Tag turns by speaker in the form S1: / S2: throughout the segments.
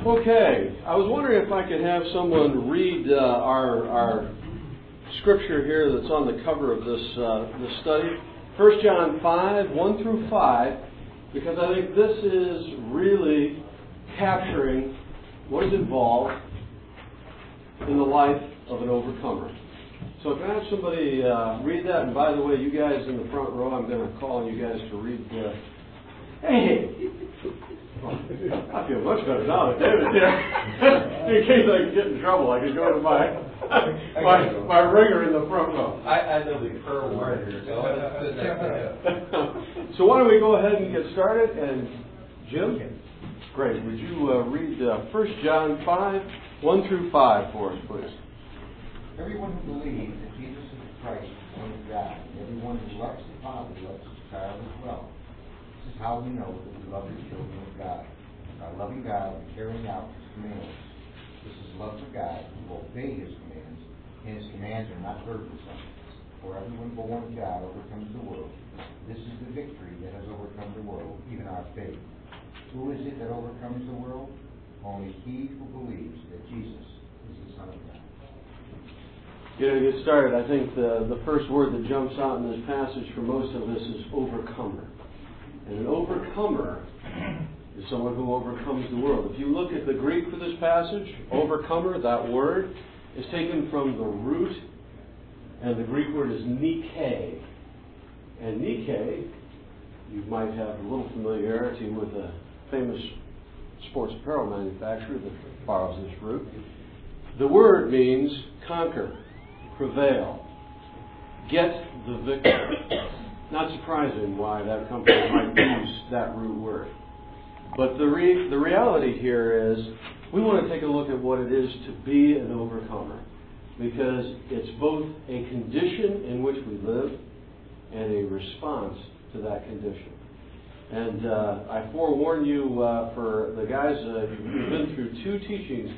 S1: Okay, I was wondering if I could have someone read uh, our, our scripture here that's on the cover of this, uh, this study. 1 John 5, 1 through 5, because I think this is really capturing what is involved in the life of an overcomer. So if I have somebody uh, read that? And by the way, you guys in the front row, I'm going to call on you guys to read. Uh, hey! I feel much better now that David's here. in case I get in trouble, I can go to my my, my ringer in the front row.
S2: I, I know the prayer warrior, so I'll sit next to him.
S1: so why don't we go ahead and get started? And Jim, great. Would you uh, read uh, 1 John 5, 1 through 5 for us, please?
S3: Everyone who believes that Jesus is Christ is the Son of God, everyone who loves the Father loves his child as well. How we know that we love the children of God, by loving God and carrying out his commands. This is love for God, who obey his commands, and his commands are not burdensome. For everyone born of God overcomes the world. This is the victory that has overcome the world, even our faith. Who is it that overcomes the world? Only he who believes that Jesus is the Son of God.
S1: You know, to get started, I think the, the first word that jumps out in this passage for most of us is overcomer. And an overcomer is someone who overcomes the world. If you look at the Greek for this passage, overcomer, that word, is taken from the root, and the Greek word is Nike. And Nike, you might have a little familiarity with a famous sports apparel manufacturer that borrows this root. The word means conquer prevail, get the victory. Not surprising why that company might use that root word. But the, re- the reality here is we want to take a look at what it is to be an overcomer because it's both a condition in which we live and a response to that condition. And uh, I forewarn you uh, for the guys, uh, you've been through two teachings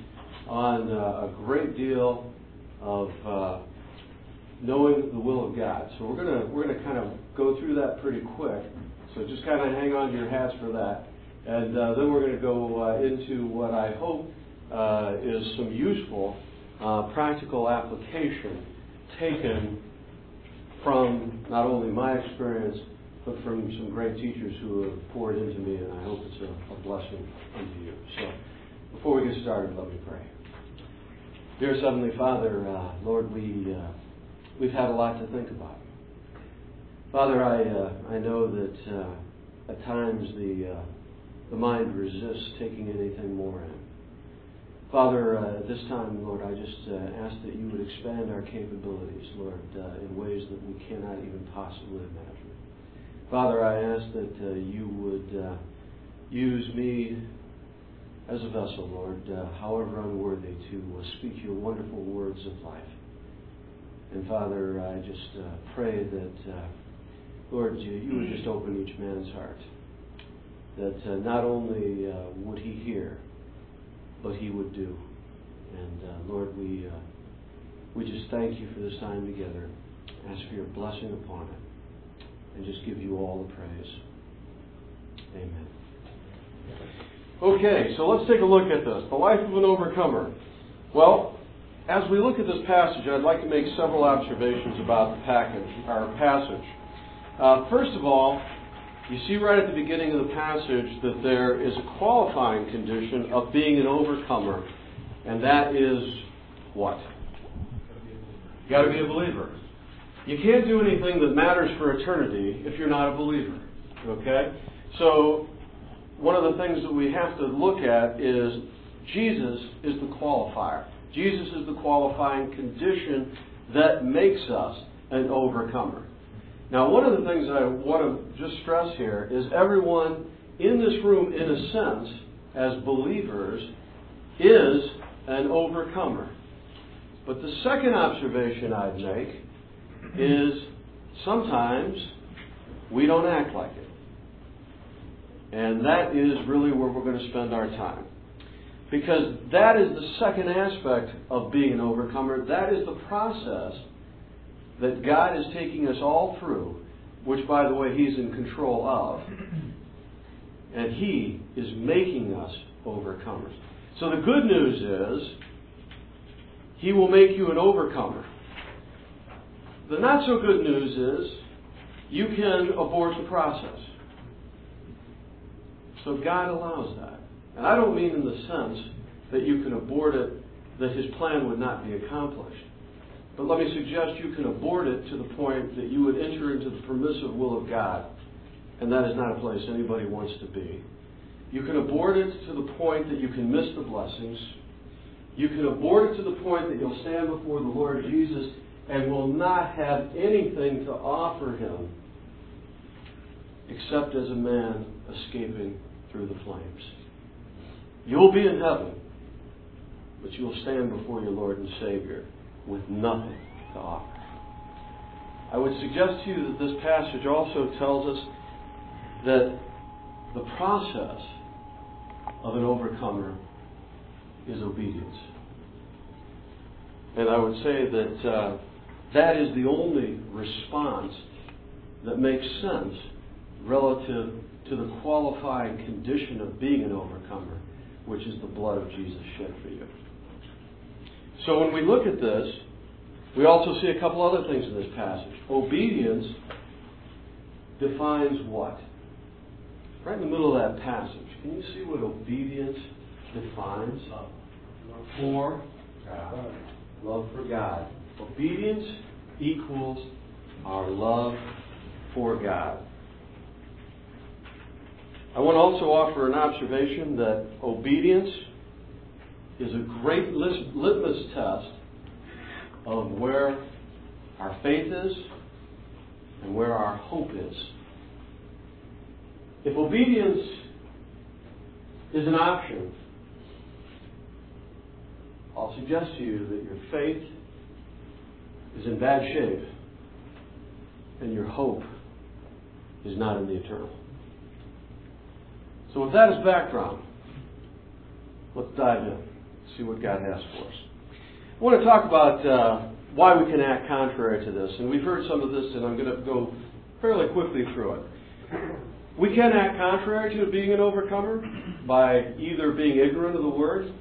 S1: on uh, a great deal of uh, knowing the will of God. So we're gonna we're gonna kind of go through that pretty quick. So just kind of hang on to your hats for that, and uh, then we're to go uh, into what I hope uh, is some useful uh, practical application taken from not only my experience but from some great teachers who have poured into me, and I hope it's a, a blessing unto you. So before we get started, let me pray. Dear Heavenly Father, uh, Lord, we uh, we've had a lot to think about. Father, I uh, I know that uh, at times the uh, the mind resists taking anything more in. Father, uh, at this time, Lord, I just ask that you would expand our capabilities, Lord, in ways that we cannot even possibly imagine. Father, I ask that you would use me as a vessel, Lord, however unworthy, to speak your wonderful words of life. And Father, I just uh, pray that, uh, Lord, you, you, would just open each man's heart. That uh, not only uh, would he hear, but he would do. And uh, Lord, we, uh, we just thank you for this time together. Ask for your blessing upon it. And just give you all the praise. Amen. Okay, so let's take a look at this. The life of an overcomer. Well, as we look at this passage, I'd like to make several observations about the package, our passage. Uh, first of all, you see right at the beginning of the passage that there is a qualifying condition of being an overcomer, and that is what? You got to be a believer. You can't do anything that matters for eternity if you're not a believer. Okay? So, one of the things that we have to look at is Jesus is the qualifier. Jesus is the qualifying condition that makes us an overcomer. Now, one of the things I want to just stress here is everyone in this room, in a sense, as believers, is an overcomer. But the second observation I'd make is sometimes we don't act like it. And that is really where we're going to spend our time. Because that is the second aspect of being an overcomer. That is the process that God is taking us all through, which, by the way, He's in control of. And He is making us overcomers. So the good news is, He will make you an overcomer. The not so good news is, you can abort the process. So God allows that. And I don't mean in the sense that you can abort it, that His plan would not be accomplished. But let me suggest you can abort it to the point that you would enter into the permissive will of God. And that is not a place anybody wants to be. You can abort it to the point that you can miss the blessings. You can abort it to the point that you'll stand before the Lord Jesus and will not have anything to offer him except as a man escaping through the flames. You'll be in heaven, but you will stand before your Lord and Savior with nothing to offer. I would suggest to you that this passage also tells us that the process of an overcomer is obedience. And I would say that uh, that is the only response that makes sense relative to the qualifying condition of being an overcomer, which is the blood of Jesus shed for you. So when we look at this, we also see a couple other things in this passage. Obedience defines what? Right in the middle of that passage. Can you see what obedience defines? For God. Love for God. Obedience equals our love for God. I want to also offer an observation that obedience is a great litmus test of where our faith is and where our hope is. If obedience is an option, I'll suggest to you that your faith is in bad shape and your hope is not in the eternal. So, with that as background, let's dive in, see what God has for us. I want to talk about uh, why we can act contrary to this. And we've heard some of this, and I'm going to go fairly quickly through it. We can act contrary to being an overcomer by either being ignorant of the Word,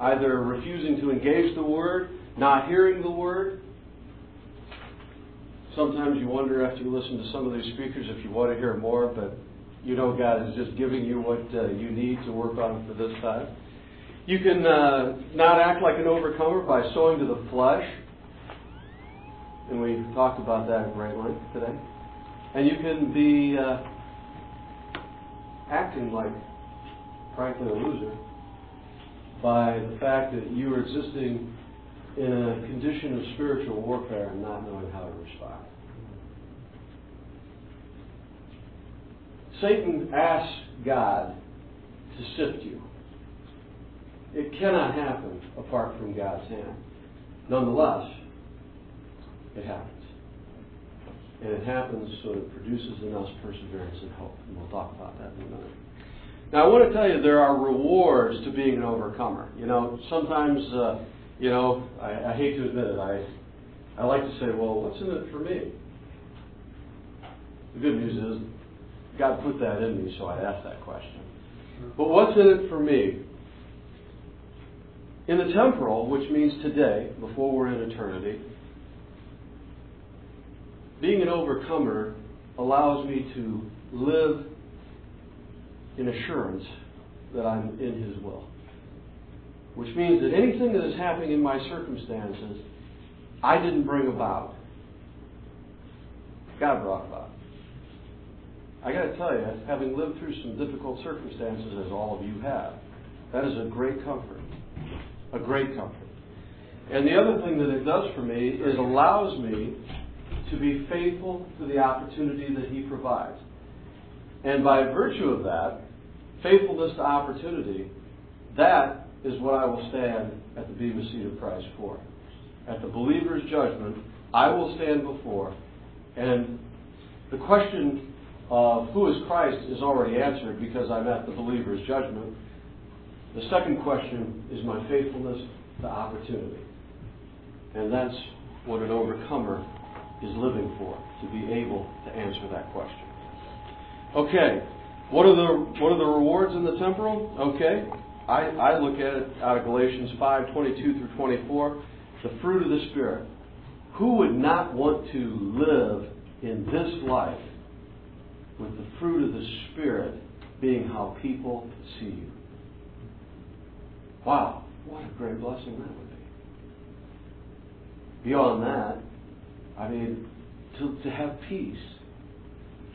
S1: either refusing to engage the Word, not hearing the Word. Sometimes you wonder after you listen to some of these speakers if you want to hear more, but you know God is just giving you what uh, you need to work on for this time. You can uh, not act like an overcomer by sowing to the flesh. And we talked about that at great length today. And you can be uh, acting like, frankly, a loser by the fact that you are existing in a condition of spiritual warfare and not knowing how to respond. Satan asks God to sift you. It cannot happen apart from God's hand. Nonetheless, it happens. And it happens so it produces in us perseverance and hope. And we'll talk about that in a minute. Now, I want to tell you there are rewards to being an overcomer. You know, sometimes, uh, you know, I, I hate to admit it, I, I like to say, well, what's in it for me? The good news is, God put that in me, so I asked that question. But what's in it for me? In the temporal, which means today, before we're in eternity, being an overcomer allows me to live in assurance that I'm in His will. Which means that anything that is happening in my circumstances, I didn't bring about. God brought about. I got to tell you, having lived through some difficult circumstances, as all of you have, that is a great comfort. A great comfort. And the other thing that it does for me is allows me to be faithful to the opportunity that He provides. And by virtue of that, faithfulness to opportunity, that is what I will stand at the Bema seat of Christ for. At the believer's judgment, I will stand before. And the question of who is Christ is already answered because I'm at the believer's judgment. The second question is my faithfulness to opportunity. And that's what an overcomer is living for, to be able to answer that question. Okay, what are the what are the rewards in the temporal? Okay, I, I look at it out of Galatians 5 22 through 24, the fruit of the Spirit. Who would not want to live in this life with the fruit of the Spirit being how people see you? Wow, what a great blessing that would be. Beyond that, I mean, to, to have peace,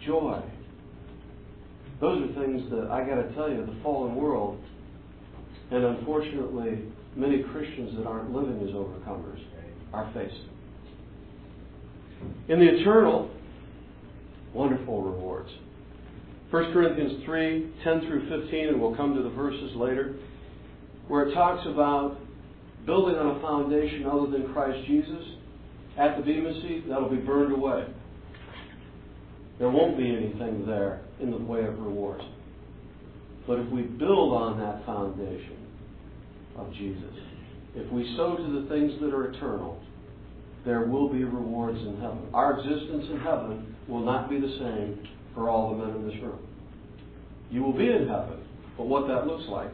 S1: joy. Those are things that I got to tell you, the fallen world, and unfortunately, many Christians that aren't living as overcomers are facing. In the eternal, wonderful rewards. 1 Corinthians 3 10 through 15, and we'll come to the verses later, where it talks about building on a foundation other than Christ Jesus. At the Bema seat, that'll be burned away. There won't be anything there in the way of rewards. But if we build on that foundation of Jesus, if we sow to the things that are eternal, there will be rewards in heaven. Our existence in heaven will not be the same for all the men in this room. You will be in heaven, but what that looks like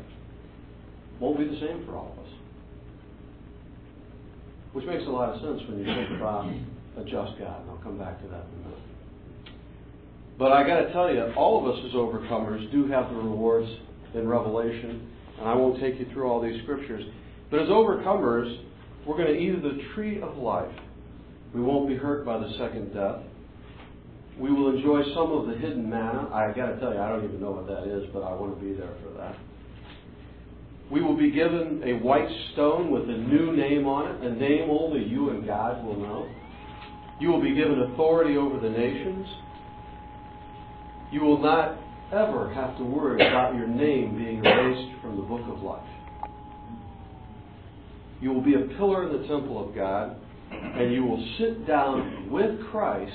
S1: won't be the same for all of us. Which makes a lot of sense when you think about a just God, and I'll come back to that in a minute. But I got to tell you, all of us as overcomers do have the rewards in Revelation, and I won't take you through all these scriptures. But as overcomers, we're going to eat the tree of life. We won't be hurt by the second death. We will enjoy some of the hidden manna. I got to tell you, I don't even know what that is, but I want to be there for that. We will be given a white stone with a new name on it, a name only you and God will know. You will be given authority over the nations. You will not ever have to worry about your name being erased from the book of life. You will be a pillar in the temple of God, and you will sit down with Christ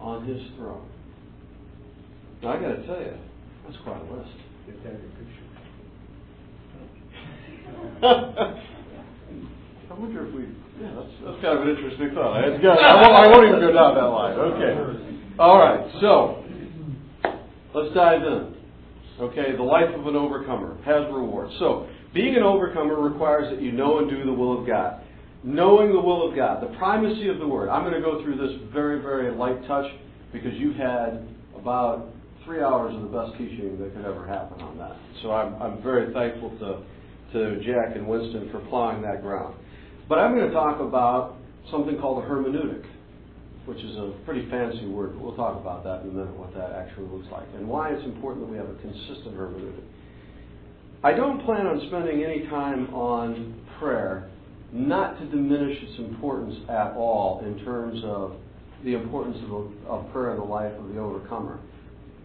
S1: on his throne. Now, I got to tell you, that's quite a list.
S2: Get that in picture.
S1: I wonder if we. Yeah, that's, that's kind of an interesting thought. I, good. I, won't, I won't even go down that line. Okay. All right. So let's dive in. Okay, the life of an overcomer has rewards. So being an overcomer requires that you know and do the will of God. Knowing the will of God, the primacy of the word. I'm going to go through this very, very light touch because you've had about three hours of the best teaching that could ever happen on that. So I'm, I'm very thankful to to Jack and Winston for plowing that ground. But I'm going to talk about something called a hermeneutic, which is a pretty fancy word. but We'll talk about that in a minute, what that actually looks like, and why it's important that we have a consistent hermeneutic. I don't plan on spending any time on prayer, not to diminish its importance at all in terms of the importance of, of prayer in the life of the overcomer.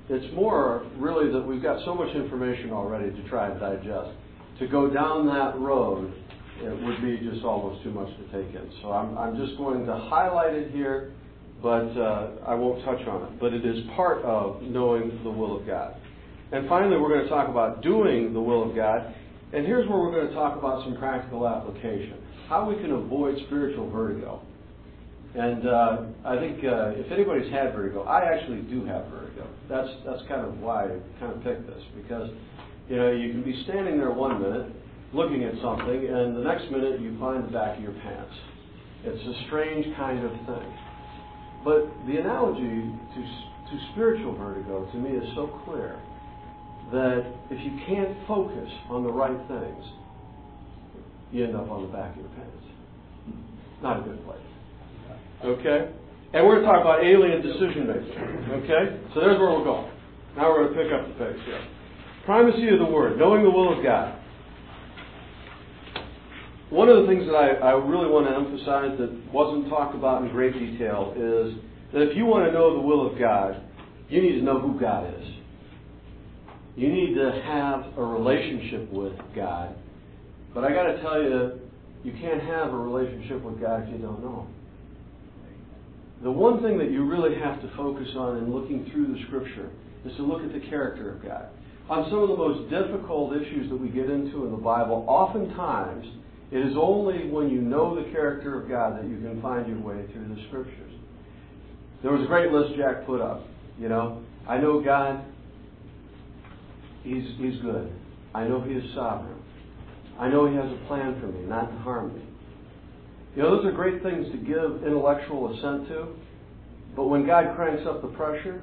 S1: It's more really that we've got so much information already to try and digest to go down that road, it would be just almost too much to take in. So I'm, I'm just going to highlight it here, but uh, I won't touch on it. But it is part of knowing the will of God. And finally, we're going to talk about doing the will of God. And here's where we're going to talk about some practical application how we can avoid spiritual vertigo. And uh, I think uh, if anybody's had vertigo, I actually do have vertigo. That's that's kind of why I kind of picked this because you know, you can be standing there one minute looking at something, and the next minute you find the back of your pants. It's a strange kind of thing. But the analogy to, to spiritual vertigo to me is so clear that if you can't focus on the right things, you end up on the back of your pants. Not a good place. Okay? And we're going to talk about alien decision making. Okay? So there's where we're going. Now we're going to pick up the pace here. Primacy of the Word, knowing the will of God. One of the things that I, I really want to emphasize that wasn't talked about in great detail is that if you want to know the will of God, you need to know who God is. You need to have a relationship with God. But I got to tell you, you can't have a relationship with God if you don't know Him. The one thing that you really have to focus on in looking through the Scripture is to look at the character of God on some of the most difficult issues that we get into in the Bible, oftentimes it is only when you know the character of God that you can find your way through the Scriptures. There was a great list Jack put up. You know, I know God, He's, he's good. I know He is sovereign. I know He has a plan for me, not to harm me. You know, those are great things to give intellectual assent to, but when God cranks up the pressure,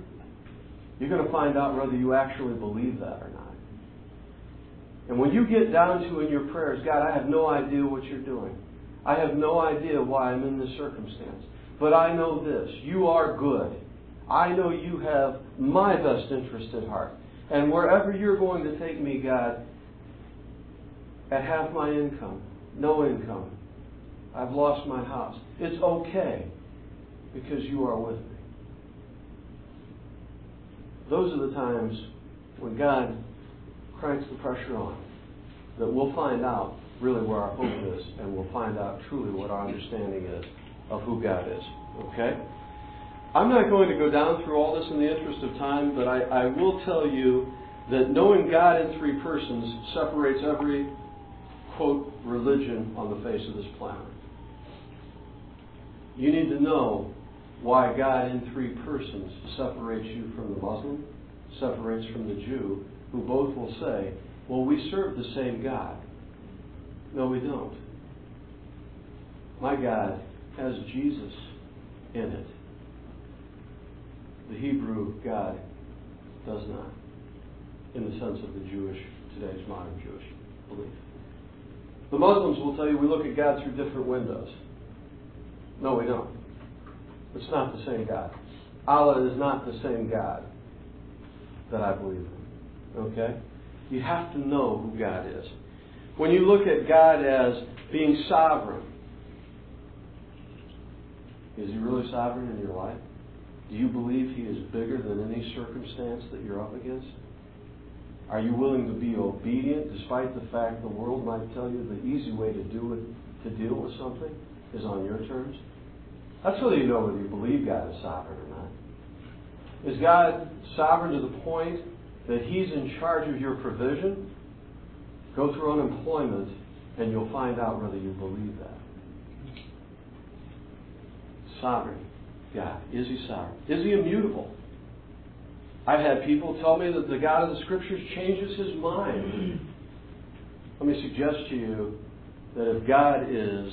S1: you're going to find out whether you actually believe that or not. And when you get down to in your prayers, God, I have no idea what you're doing. I have no idea why I'm in this circumstance. But I know this. You are good. I know you have my best interest at heart. And wherever you're going to take me, God, at half my income, no income, I've lost my house. It's okay because you are with me. Those are the times when God cranks the pressure on that we'll find out really where our hope is and we'll find out truly what our understanding is of who God is. Okay? I'm not going to go down through all this in the interest of time, but I, I will tell you that knowing God in three persons separates every, quote, religion on the face of this planet. You need to know why God in three persons separates you from the Muslim, separates from the Jew, who both will say, well, we serve the same God. No, we don't. My God has Jesus in it. The Hebrew God does not, in the sense of the Jewish, today's modern Jewish belief. The Muslims will tell you we look at God through different windows. No, we don't. It's not the same God. Allah is not the same God that I believe in. Okay? You have to know who God is. When you look at God as being sovereign, is He really sovereign in your life? Do you believe He is bigger than any circumstance that you're up against? Are you willing to be obedient despite the fact the world might tell you the easy way to do it, to deal with something is on your terms? That's whether you know whether you believe God is sovereign or not. Is God sovereign to the point that He's in charge of your provision? Go through unemployment and you'll find out whether you believe that. Sovereign God. Is He sovereign? Is He immutable? I've had people tell me that the God of the Scriptures changes His mind. Let me suggest to you that if God is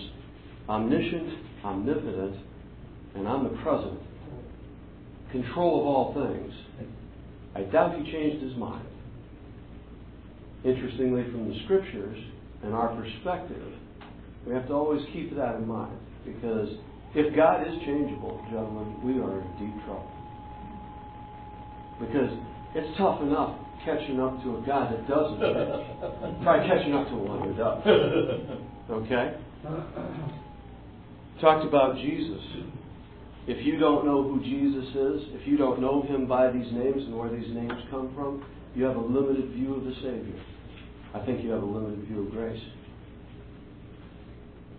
S1: omniscient, omnipotent, and omnipresent, control of all things, I doubt He changed His mind. Interestingly, from the Scriptures and our perspective, we have to always keep that in mind because if God is changeable, gentlemen, we are in deep trouble. Because it's tough enough catching up to a God that doesn't change. Try catching up to one who does. Okay? Talked about Jesus. If you don't know who Jesus is, if you don't know him by these names and where these names come from, you have a limited view of the Savior. I think you have a limited view of grace.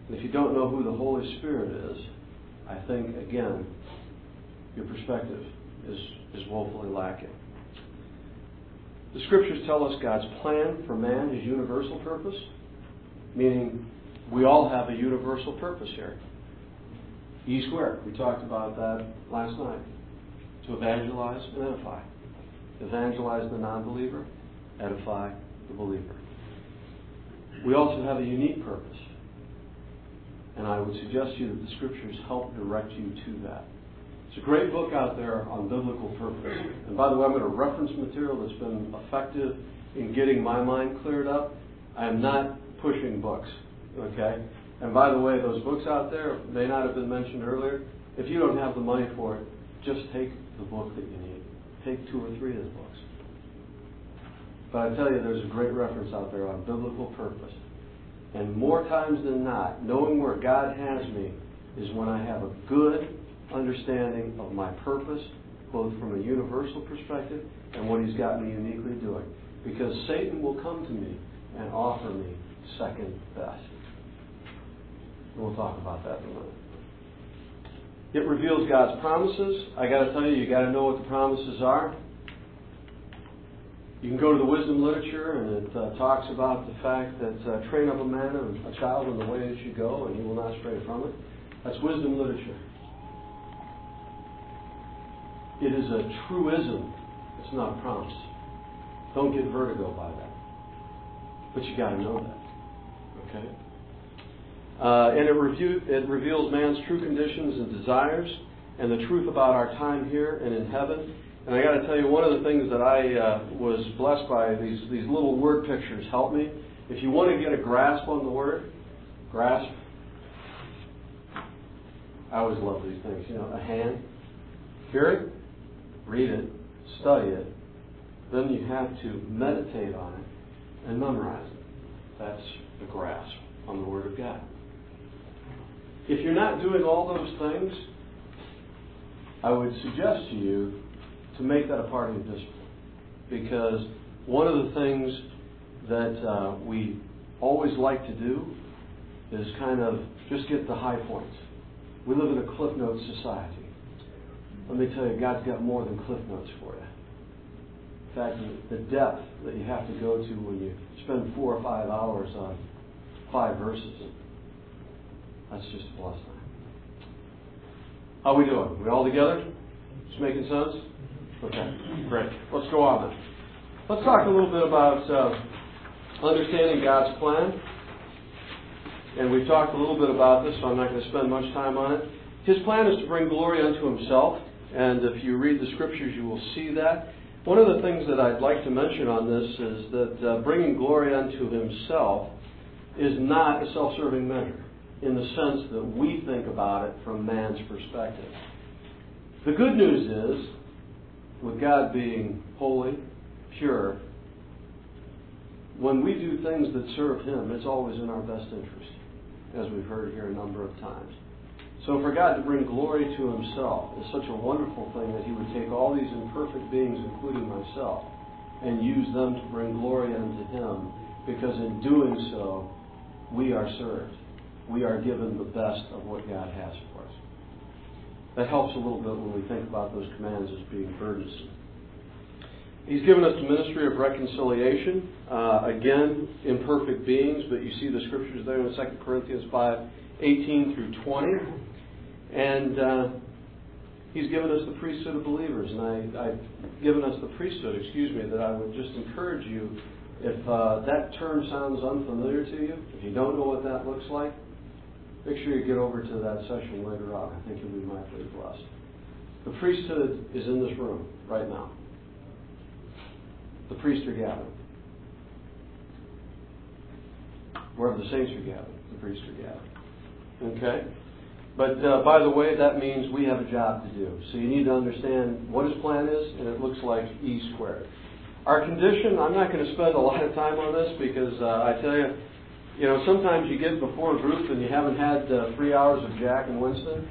S1: And if you don't know who the Holy Spirit is, I think, again, your perspective is, is woefully lacking. The scriptures tell us God's plan for man is universal purpose, meaning we all have a universal purpose here. E squared, we talked about that last night. To evangelize and edify. Evangelize the non believer, edify the believer. We also have a unique purpose. And I would suggest to you that the scriptures help direct you to that. It's a great book out there on biblical purpose. And by the way, I'm going to reference material that's been effective in getting my mind cleared up. I am not pushing books. Okay? And by the way, those books out there may not have been mentioned earlier. If you don't have the money for it, just take the book that you need. Take two or three of the books. But I tell you, there's a great reference out there on biblical purpose. And more times than not, knowing where God has me is when I have a good understanding of my purpose, both from a universal perspective and what He's got me uniquely doing. Because Satan will come to me and offer me second best. We'll talk about that in a minute. It reveals God's promises. I got to tell you, you got to know what the promises are. You can go to the wisdom literature, and it uh, talks about the fact that uh, train up a man and a child in the way it should go, and he will not stray from it. That's wisdom literature. It is a truism. It's not a promise. Don't get vertigo by that. But you got to know that. Okay? Uh, and it, review, it reveals man's true conditions and desires and the truth about our time here and in heaven. And I got to tell you, one of the things that I uh, was blessed by these these little word pictures help me. If you want to get a grasp on the word, grasp. I always love these things. You know, a hand, hear it, read it, study it. Then you have to meditate on it and memorize it. That's the grasp on the Word of God. If you're not doing all those things, I would suggest to you to make that a part of your discipline. Because one of the things that uh, we always like to do is kind of just get the high points. We live in a Cliff Notes society. Let me tell you, God's got more than Cliff Notes for you. In fact, the depth that you have to go to when you spend four or five hours on five verses, that's just a plus sign. How we doing? We all together? Just making sense? Okay, great. Let's go on then. Let's talk a little bit about uh, understanding God's plan. And we've talked a little bit about this, so I'm not going to spend much time on it. His plan is to bring glory unto himself, and if you read the scriptures, you will see that. One of the things that I'd like to mention on this is that uh, bringing glory unto himself is not a self serving measure in the sense that we think about it from man's perspective. The good news is, with God being holy, pure, when we do things that serve Him, it's always in our best interest, as we've heard here a number of times. So for God to bring glory to Himself is such a wonderful thing that He would take all these imperfect beings, including myself, and use them to bring glory unto Him, because in doing so, we are served. We are given the best of what God has for us. That helps a little bit when we think about those commands as being burdensome. He's given us the ministry of reconciliation. Uh, again, imperfect beings, but you see the scriptures there in 2 Corinthians 5 18 through 20. And uh, He's given us the priesthood of believers. And I, I've given us the priesthood, excuse me, that I would just encourage you, if uh, that term sounds unfamiliar to you, if you don't know what that looks like, make sure you get over to that session later on. I think you'll be mightily blessed. The priesthood is in this room right now. The priests are gathered. Wherever the saints are gathered, the priests are gathered. Okay? But uh, by the way, that means we have a job to do. So you need to understand what his plan is, and it looks like E squared. Our condition, I'm not going to spend a lot of time on this because uh, I tell you, you know, sometimes you get before group and you haven't had uh, three hours of Jack and Winston.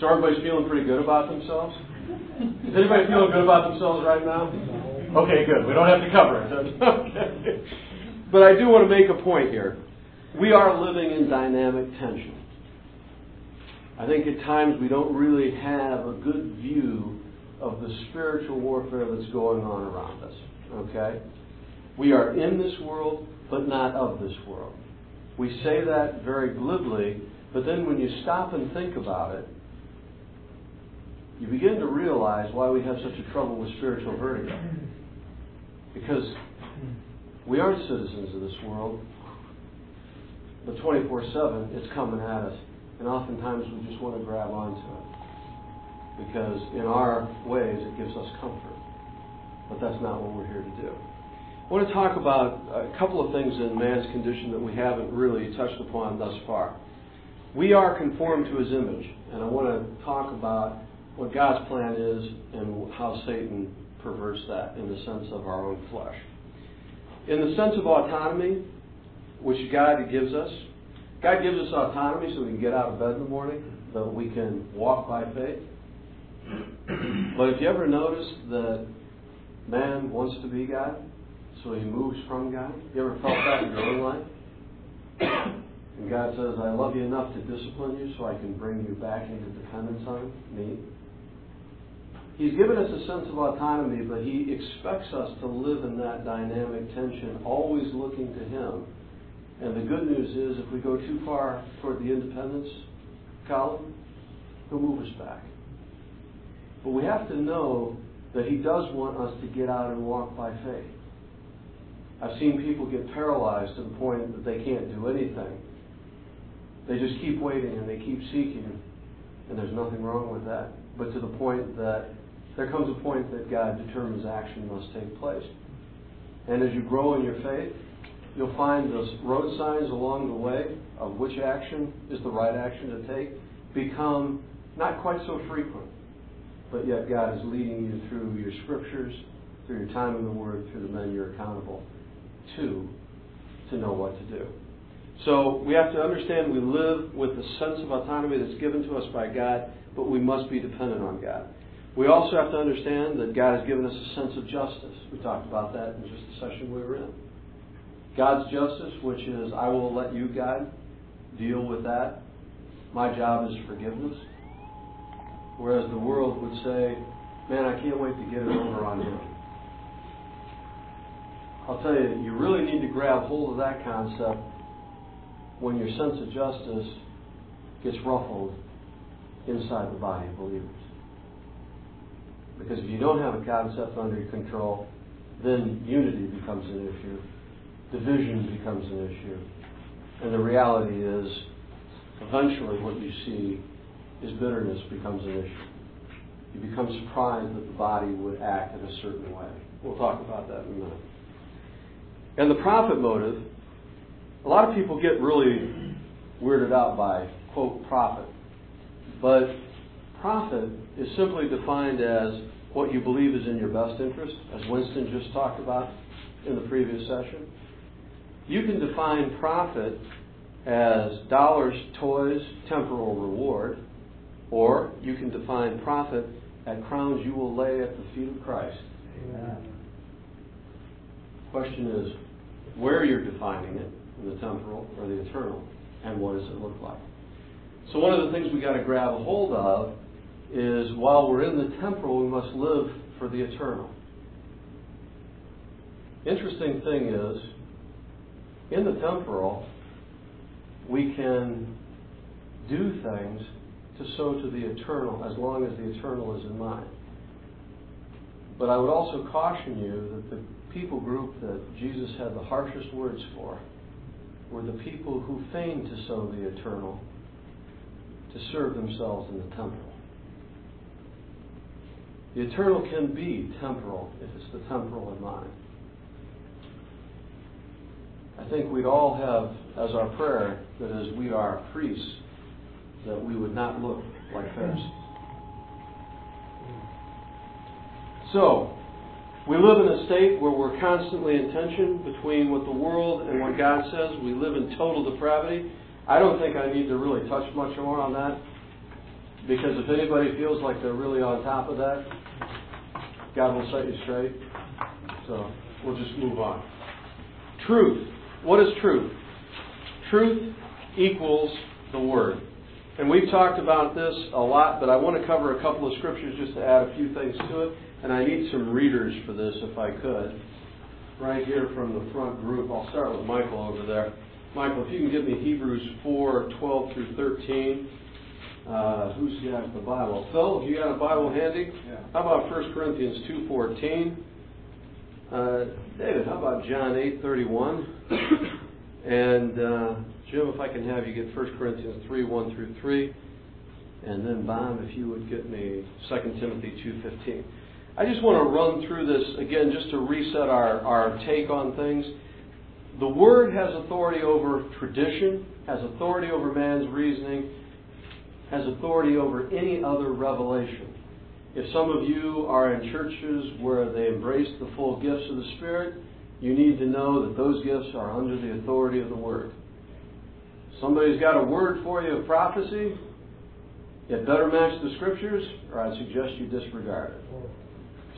S1: So everybody's feeling pretty good about themselves? Is anybody feeling good about themselves right now? Okay, good. We don't have to cover it. okay. But I do want to make a point here. We are living in dynamic tension. I think at times we don't really have a good view of the spiritual warfare that's going on around us. Okay? We are in this world, but not of this world. We say that very glibly, but then when you stop and think about it, you begin to realize why we have such a trouble with spiritual vertigo. Because we aren't citizens of this world, but 24 7, it's coming at us. And oftentimes we just want to grab onto it. Because in our ways it gives us comfort. But that's not what we're here to do. I want to talk about a couple of things in man's condition that we haven't really touched upon thus far. We are conformed to his image, and I want to talk about what God's plan is and how Satan perverts that in the sense of our own flesh. In the sense of autonomy, which God gives us, God gives us autonomy so we can get out of bed in the morning, that we can walk by faith. But if you ever notice that man wants to be God, so he moves from God, you ever felt that in your own life? And God says, I love you enough to discipline you so I can bring you back into dependence on me. He's given us a sense of autonomy, but He expects us to live in that dynamic tension, always looking to Him. And the good news is, if we go too far toward the independence column, He'll move us back. But we have to know that He does want us to get out and walk by faith. I've seen people get paralyzed to the point that they can't do anything. They just keep waiting and they keep seeking, and there's nothing wrong with that. But to the point that there comes a point that God determines action must take place. And as you grow in your faith, you'll find those road signs along the way of which action is the right action to take become not quite so frequent. But yet God is leading you through your scriptures, through your time in the Word, through the men you're accountable to, to know what to do. So we have to understand we live with the sense of autonomy that's given to us by God, but we must be dependent on God. We also have to understand that God has given us a sense of justice. We talked about that in just the session we were in. God's justice, which is, I will let you, God, deal with that. My job is forgiveness. Whereas the world would say, man, I can't wait to get it over on. I'll tell you, you really need to grab hold of that concept when your sense of justice gets ruffled inside the body of believers. Because if you don't have a concept under your control, then unity becomes an issue, division becomes an issue. And the reality is, eventually, what you see is bitterness becomes an issue. You become surprised that the body would act in a certain way. We'll talk about that in a minute. And the profit motive, a lot of people get really weirded out by, quote, profit. But profit is simply defined as what you believe is in your best interest, as Winston just talked about in the previous session. You can define profit as dollars, toys, temporal reward, or you can define profit at crowns you will lay at the feet of Christ.
S3: Amen.
S1: Question is where you're defining it, in the temporal or the eternal, and what does it look like? So one of the things we got to grab a hold of is while we're in the temporal, we must live for the eternal. Interesting thing is, in the temporal, we can do things to sow to the eternal as long as the eternal is in mind. But I would also caution you that the people group that Jesus had the harshest words for were the people who feigned to sow the eternal to serve themselves in the temporal. The eternal can be temporal if it's the temporal in mind. I think we'd all have as our prayer that as we are priests, that we would not look like Pharisees. So, we live in a state where we're constantly in tension between what the world and what God says. We live in total depravity. I don't think I need to really touch much more on that because if anybody feels like they're really on top of that, God will set you straight. So we'll just move on. Truth. What is truth? Truth equals the Word. And we've talked about this a lot, but I want to cover a couple of scriptures just to add a few things to it. And I need some readers for this if I could. Right here from the front group. I'll start with Michael over there. Michael, if you can give me Hebrews 4 12 through 13. Uh, who's got the Bible? Phil, have you got a Bible handy?
S2: Yeah.
S1: How about 1 Corinthians 2.14? Uh, David, how about John 8.31? and uh, Jim, if I can have you get 1 Corinthians 3, 1 through 3. And then Bob, if you would get me 2 Timothy 2.15. I just want to run through this again just to reset our, our take on things. The Word has authority over tradition, has authority over man's reasoning, has authority over any other revelation. If some of you are in churches where they embrace the full gifts of the Spirit, you need to know that those gifts are under the authority of the Word. Somebody's got a word for you of prophecy, it better match the Scriptures, or I'd suggest you disregard it.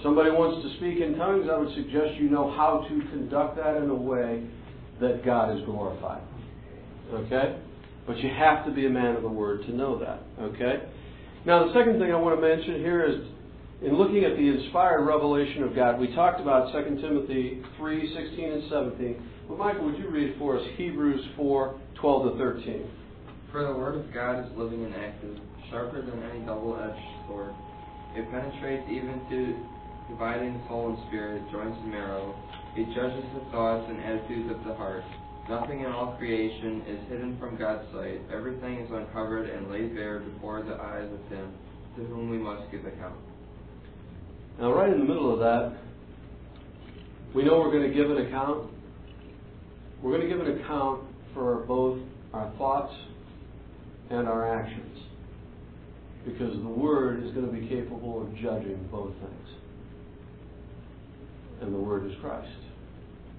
S1: Somebody wants to speak in tongues, I would suggest you know how to conduct that in a way that God is glorified. Okay? But you have to be a man of the Word to know that. Okay? Now, the second thing I want to mention here is in looking at the inspired revelation of God, we talked about 2 Timothy 3 16 and 17. But, Michael, would you read for us Hebrews 4 12 to 13?
S4: For the word of God is living and active, sharper than any double edged sword. It penetrates even to dividing soul and spirit, joints and marrow. He judges the thoughts and attitudes of the heart. Nothing in all creation is hidden from God's sight. Everything is uncovered and laid bare before the eyes of Him to whom we must give account.
S1: Now, right in the middle of that, we know we're going to give an account. We're going to give an account for both our thoughts and our actions. Because the Word is going to be capable of judging both things. And the Word is Christ.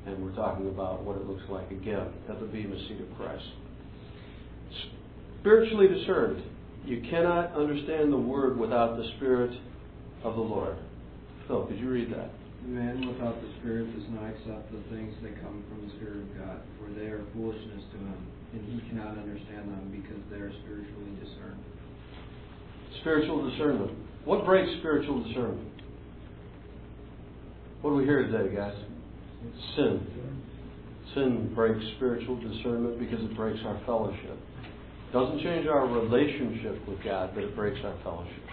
S1: And we're talking about what it looks like again at the Bema seat of Christ. Spiritually discerned. You cannot understand the Word without the Spirit of the Lord. Phil, could you read that?
S2: Man without the Spirit does not accept the things that come from the Spirit of God, for they are foolishness to him, and he cannot understand them because they are spiritually discerned.
S1: Spiritual discernment. What breaks spiritual discernment? What do we hear today, guys? Sin. Sin breaks spiritual discernment because it breaks our fellowship. It Doesn't change our relationship with God, but it breaks our fellowship.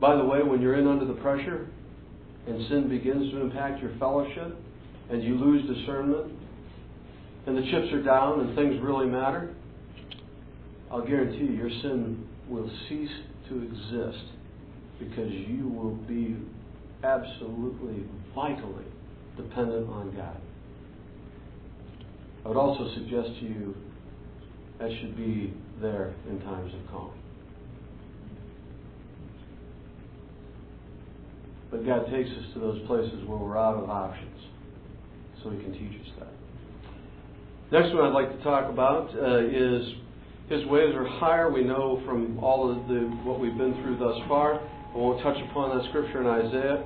S1: By the way, when you're in under the pressure and sin begins to impact your fellowship and you lose discernment and the chips are down and things really matter, I'll guarantee you your sin will cease to exist because you will be absolutely, vitally dependent on God. I would also suggest to you that should be there in times of calm. But God takes us to those places where we're out of options, so He can teach us that. Next one I'd like to talk about uh, is His ways are higher. We know from all of the what we've been through thus far. I won't touch upon that scripture in Isaiah.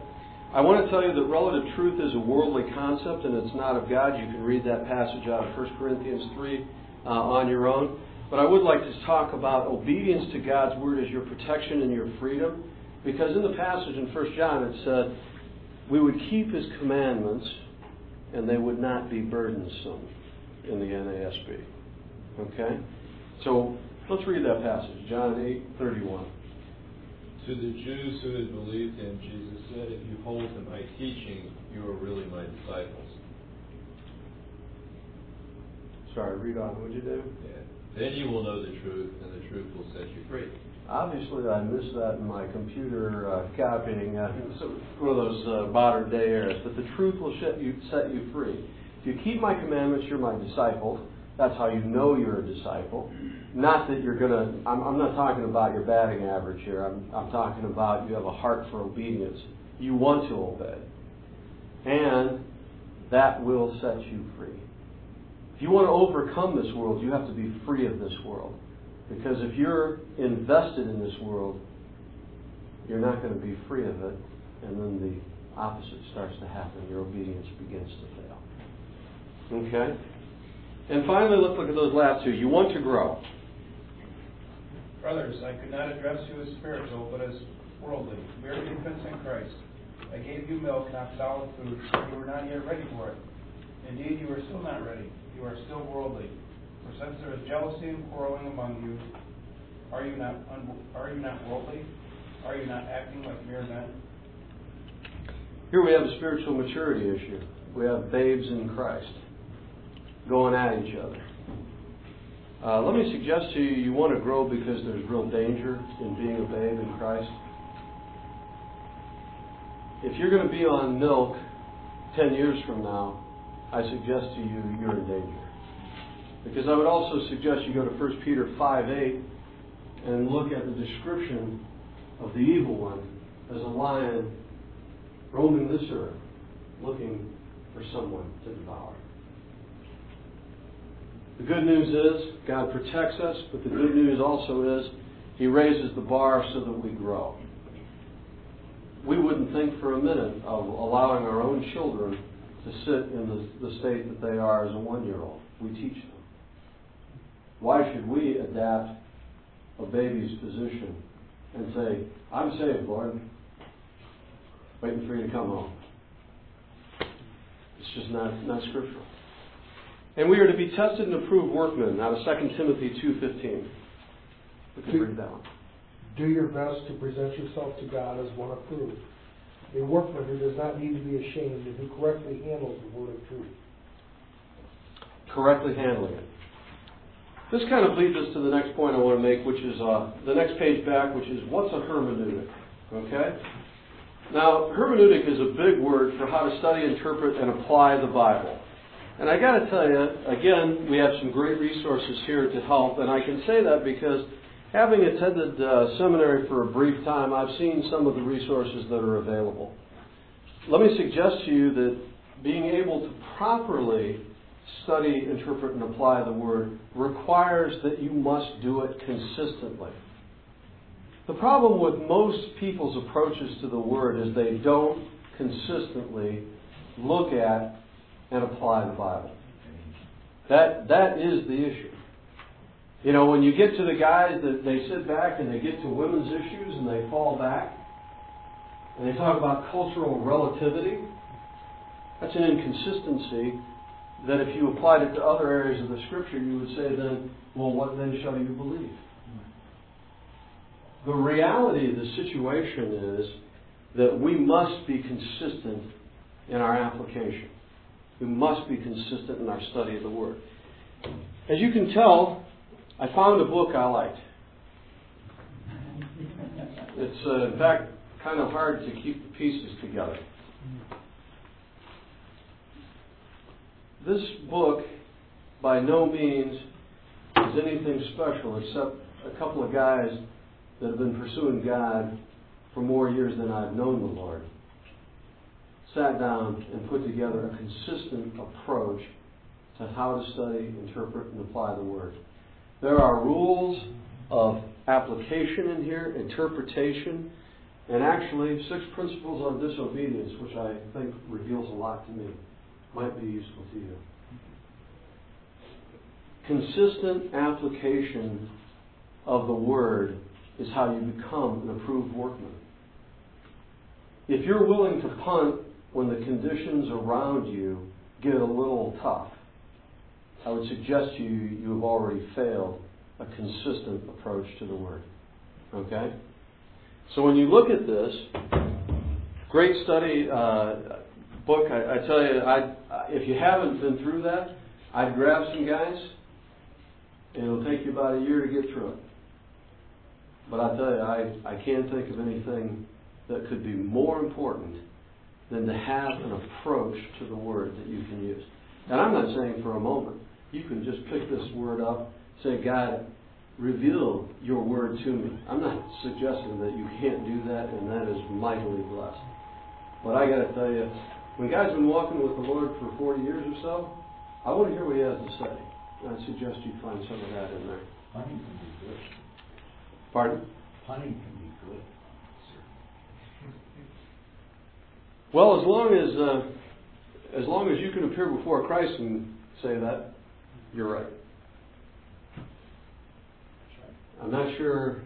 S1: I want to tell you that relative truth is a worldly concept and it's not of God. You can read that passage out of 1 Corinthians 3 uh, on your own. But I would like to talk about obedience to God's word as your protection and your freedom. Because in the passage in 1 John it said, we would keep his commandments and they would not be burdensome in the NASB. Okay? So let's read that passage, John 8 31.
S5: To the Jews who had believed him, Jesus said, If you hold to my teaching, you are really my disciples.
S1: Sorry, read on, what would you do?
S5: Yeah. Then you will know the truth, and the truth will set you free.
S1: Obviously, I missed that in my computer uh, copying. Uh, one of those uh, modern day errors. But the truth will set you, set you free. If you keep my commandments, you're my disciple. That's how you know you're a disciple. Not that you're going to, I'm, I'm not talking about your batting average here. I'm, I'm talking about you have a heart for obedience. You want to obey. And that will set you free. If you want to overcome this world, you have to be free of this world. Because if you're invested in this world, you're not going to be free of it, and then the opposite starts to happen. Your obedience begins to fail. Okay? And finally, let's look at those last two. You want to grow.
S6: Brothers, I could not address you as spiritual, but as worldly, merely infants in Christ. I gave you milk, not solid food, for you were not yet ready for it. Indeed, you are still not ready. You are still worldly. For since there is jealousy and quarreling among you, are you not un- are you not worldly? Are you not acting like mere men?
S1: Here we have a spiritual maturity issue. We have babes in Christ going at each other. Uh, let me suggest to you you want to grow because there's real danger in being a babe in Christ. If you're going to be on milk 10 years from now, I suggest to you you're in danger. Because I would also suggest you go to 1 Peter 5 8 and look at the description of the evil one as a lion roaming this earth looking for someone to devour. The good news is God protects us, but the good news also is He raises the bar so that we grow. We wouldn't think for a minute of allowing our own children to sit in the, the state that they are as a one year old. We teach them. Why should we adapt a baby's position and say, I'm saved, Lord, waiting for you to come home? It's just not, not scriptural. And we are to be tested and approved workmen out of 2 Timothy 2.15. We can read that one.
S7: Do your best to present yourself to God as one approved, a workman who does not need to be ashamed and who correctly handles the word of truth.
S1: Correctly handling it. This kind of leads us to the next point I want to make, which is uh, the next page back, which is what's a hermeneutic? Okay? Now, hermeneutic is a big word for how to study, interpret, and apply the Bible. And I got to tell you, again, we have some great resources here to help, and I can say that because having attended uh, seminary for a brief time, I've seen some of the resources that are available. Let me suggest to you that being able to properly study, interpret, and apply the Word requires that you must do it consistently. The problem with most people's approaches to the Word is they don't consistently look at and apply the Bible. That, that is the issue. You know, when you get to the guys that they sit back and they get to women's issues and they fall back, and they talk about cultural relativity, that's an inconsistency that if you applied it to other areas of the Scripture, you would say then, well, what then shall you believe? The reality of the situation is that we must be consistent in our application. We must be consistent in our study of the Word. As you can tell, I found a book I liked. It's, uh, in fact, kind of hard to keep the pieces together. This book, by no means, is anything special except a couple of guys that have been pursuing God for more years than I've known the Lord sat down and put together a consistent approach to how to study, interpret, and apply the Word. There are rules of application in here, interpretation, and actually six principles on disobedience, which I think reveals a lot to me. Might be useful to you. Consistent application of the Word is how you become an approved workman. If you're willing to punt when the conditions around you get a little tough, I would suggest to you you have already failed a consistent approach to the Word. Okay? So when you look at this, great study uh, book. I, I tell you, I, if you haven't been through that, I'd grab some guys, and it'll take you about a year to get through it. But I tell you, I, I can't think of anything that could be more important than to have an approach to the Word that you can use. And I'm not saying for a moment. You can just pick this Word up, say, God, reveal your Word to me. I'm not suggesting that you can't do that, and that is mightily blessed. But I got to tell you, when God's been walking with the Lord for 40 years or so, I want to hear what He has to say. I suggest you find some of that in there.
S3: Hunting can be good.
S1: Pardon
S3: can be good.
S1: Well, as long as uh, as long as you can appear before Christ and say that, you're right. I'm not sure.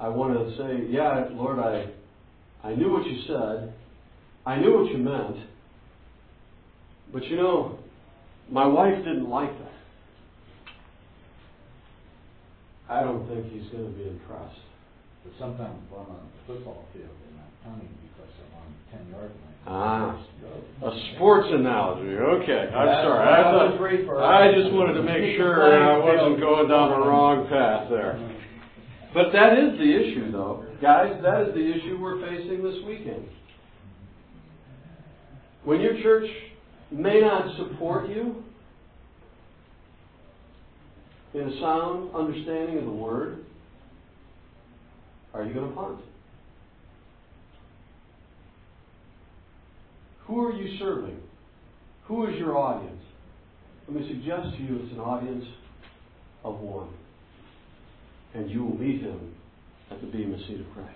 S1: I want to say, yeah, Lord, I I knew what you said. I knew what you meant. But you know, my wife didn't like that. I don't think he's going to be impressed.
S3: But sometimes on a football field, they're not ten yard line.
S1: Ah, a sports analogy. Okay, I'm
S3: That's
S1: sorry. I, thought, I just wanted to make sure I wasn't going down the wrong path there. But that is the issue, though, guys. That is the issue we're facing this weekend. When your church may not support you in a sound understanding of the word, are you going to punt? Who are you serving? Who is your audience? Let me suggest to you it's an audience of one. And you will meet him at the Bema seat of Christ.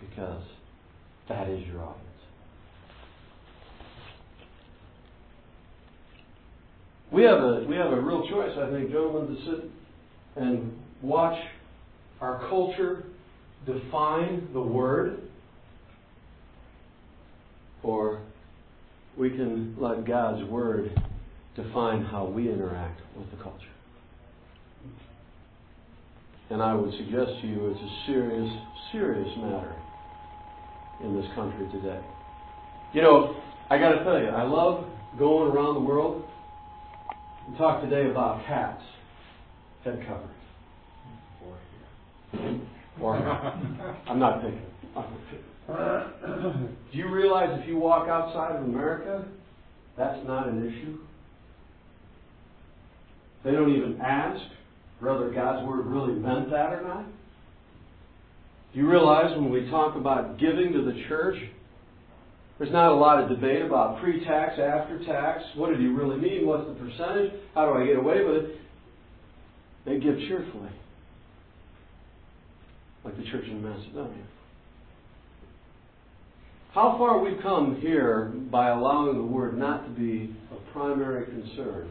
S1: Because that is your audience. We have a we have a real choice, I think, gentlemen, to sit and watch our culture define the word or we can let God's Word define how we interact with the culture. And I would suggest to you it's a serious, serious matter in this country today. You know, I got to tell you, I love going around the world. and talk today about hats, head covers. Or I'm not picking. Do you realize if you walk outside of America, that's not an issue? They don't even ask whether God's Word really meant that or not. Do you realize when we talk about giving to the church, there's not a lot of debate about pre tax, after tax. What did he really mean? What's the percentage? How do I get away with it? They give cheerfully, like the church in Macedonia. How far we've come here by allowing the word not to be a primary concern.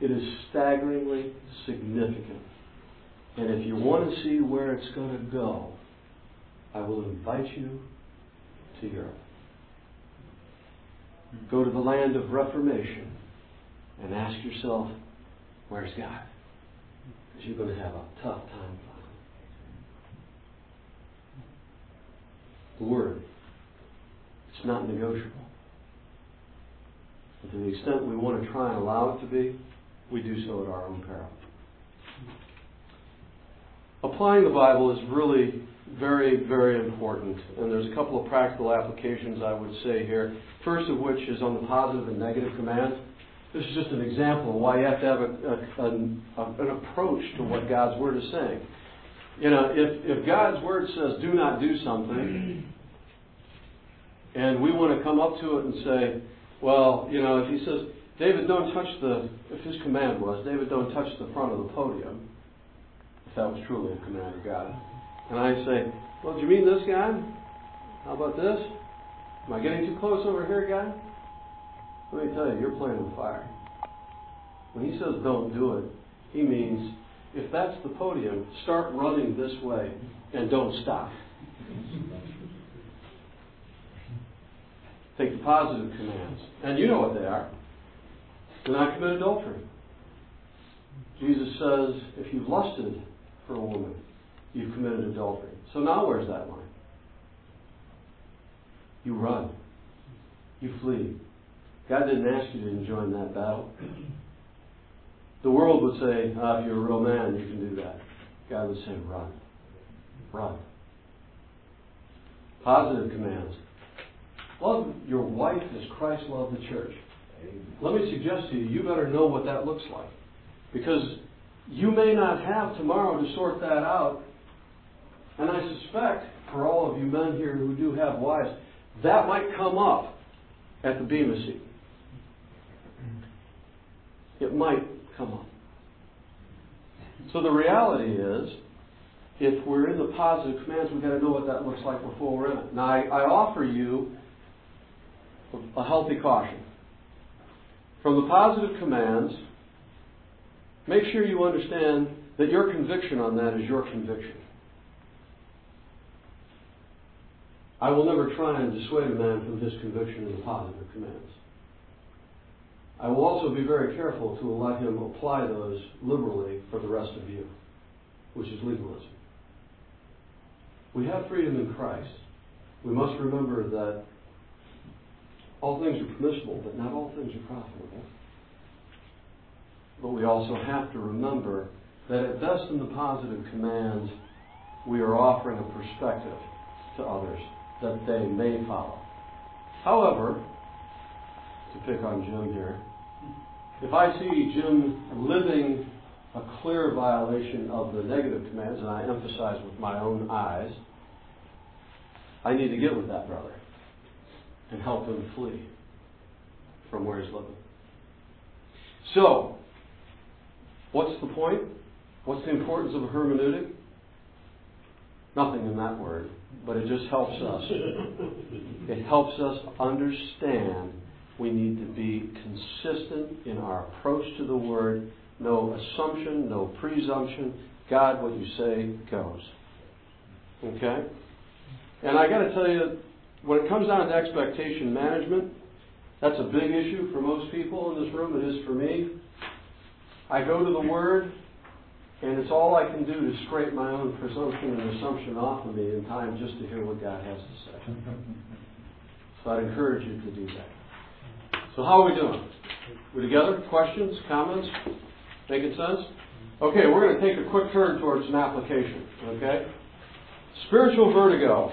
S1: It is staggeringly significant. And if you want to see where it's going to go, I will invite you to Europe. Go to the land of Reformation and ask yourself, where's God? Because you're going to have a tough time finding The Word. It's not negotiable. But to the extent we want to try and allow it to be, we do so at our own peril. Applying the Bible is really very, very important. And there's a couple of practical applications I would say here. First of which is on the positive and negative commands. This is just an example of why you have to have a, a, an, an approach to what God's Word is saying. You know, if, if God's Word says do not do something, and we want to come up to it and say, well, you know, if he says, David, don't touch the, if his command was, David, don't touch the front of the podium, if that was truly a command of God. And I say, well, do you mean this, God? How about this? Am I getting too close over here, God? Let me tell you, you're playing with fire. When he says don't do it, he means if that's the podium, start running this way and don't stop. Take the positive commands. And you know what they are. Do not commit adultery. Jesus says, if you've lusted for a woman, you've committed adultery. So now where's that line? You run. You flee. God didn't ask you to join that battle. The world would say, oh, if you're a real man, you can do that. God would say, run. Run. Positive commands. Love your wife as Christ loved the church. Let me suggest to you, you better know what that looks like. Because you may not have tomorrow to sort that out. And I suspect, for all of you men here who do have wives, that might come up at the Bema seat. It might come up. So the reality is, if we're in the positive commands, we've got to know what that looks like before we're in it. Now, I, I offer you a healthy caution. From the positive commands, make sure you understand that your conviction on that is your conviction. I will never try and dissuade a man from his conviction in the positive commands. I will also be very careful to let him apply those liberally for the rest of you, which is legalism. We have freedom in Christ. We must remember that all things are permissible, but not all things are profitable. But we also have to remember that at best in the positive commands, we are offering a perspective to others that they may follow. However, to pick on Jim here, if I see Jim living a clear violation of the negative commands, and I emphasize with my own eyes, I need to get with that brother and help him flee from where he's living. So, what's the point? What's the importance of a hermeneutic? Nothing in that word, but it just helps us. It helps us understand we need to be consistent in our approach to the word. No assumption, no presumption. God, what you say goes. Okay? And I got to tell you, when it comes down to expectation management, that's a big issue for most people in this room. It is for me. I go to the Word And it's all I can do to scrape my own presumption and assumption off of me in time just to hear what God has to say. So I'd encourage you to do that. So how are we doing? We together? Questions? Comments? Making sense? Okay, we're going to take a quick turn towards an application. Okay? Spiritual vertigo.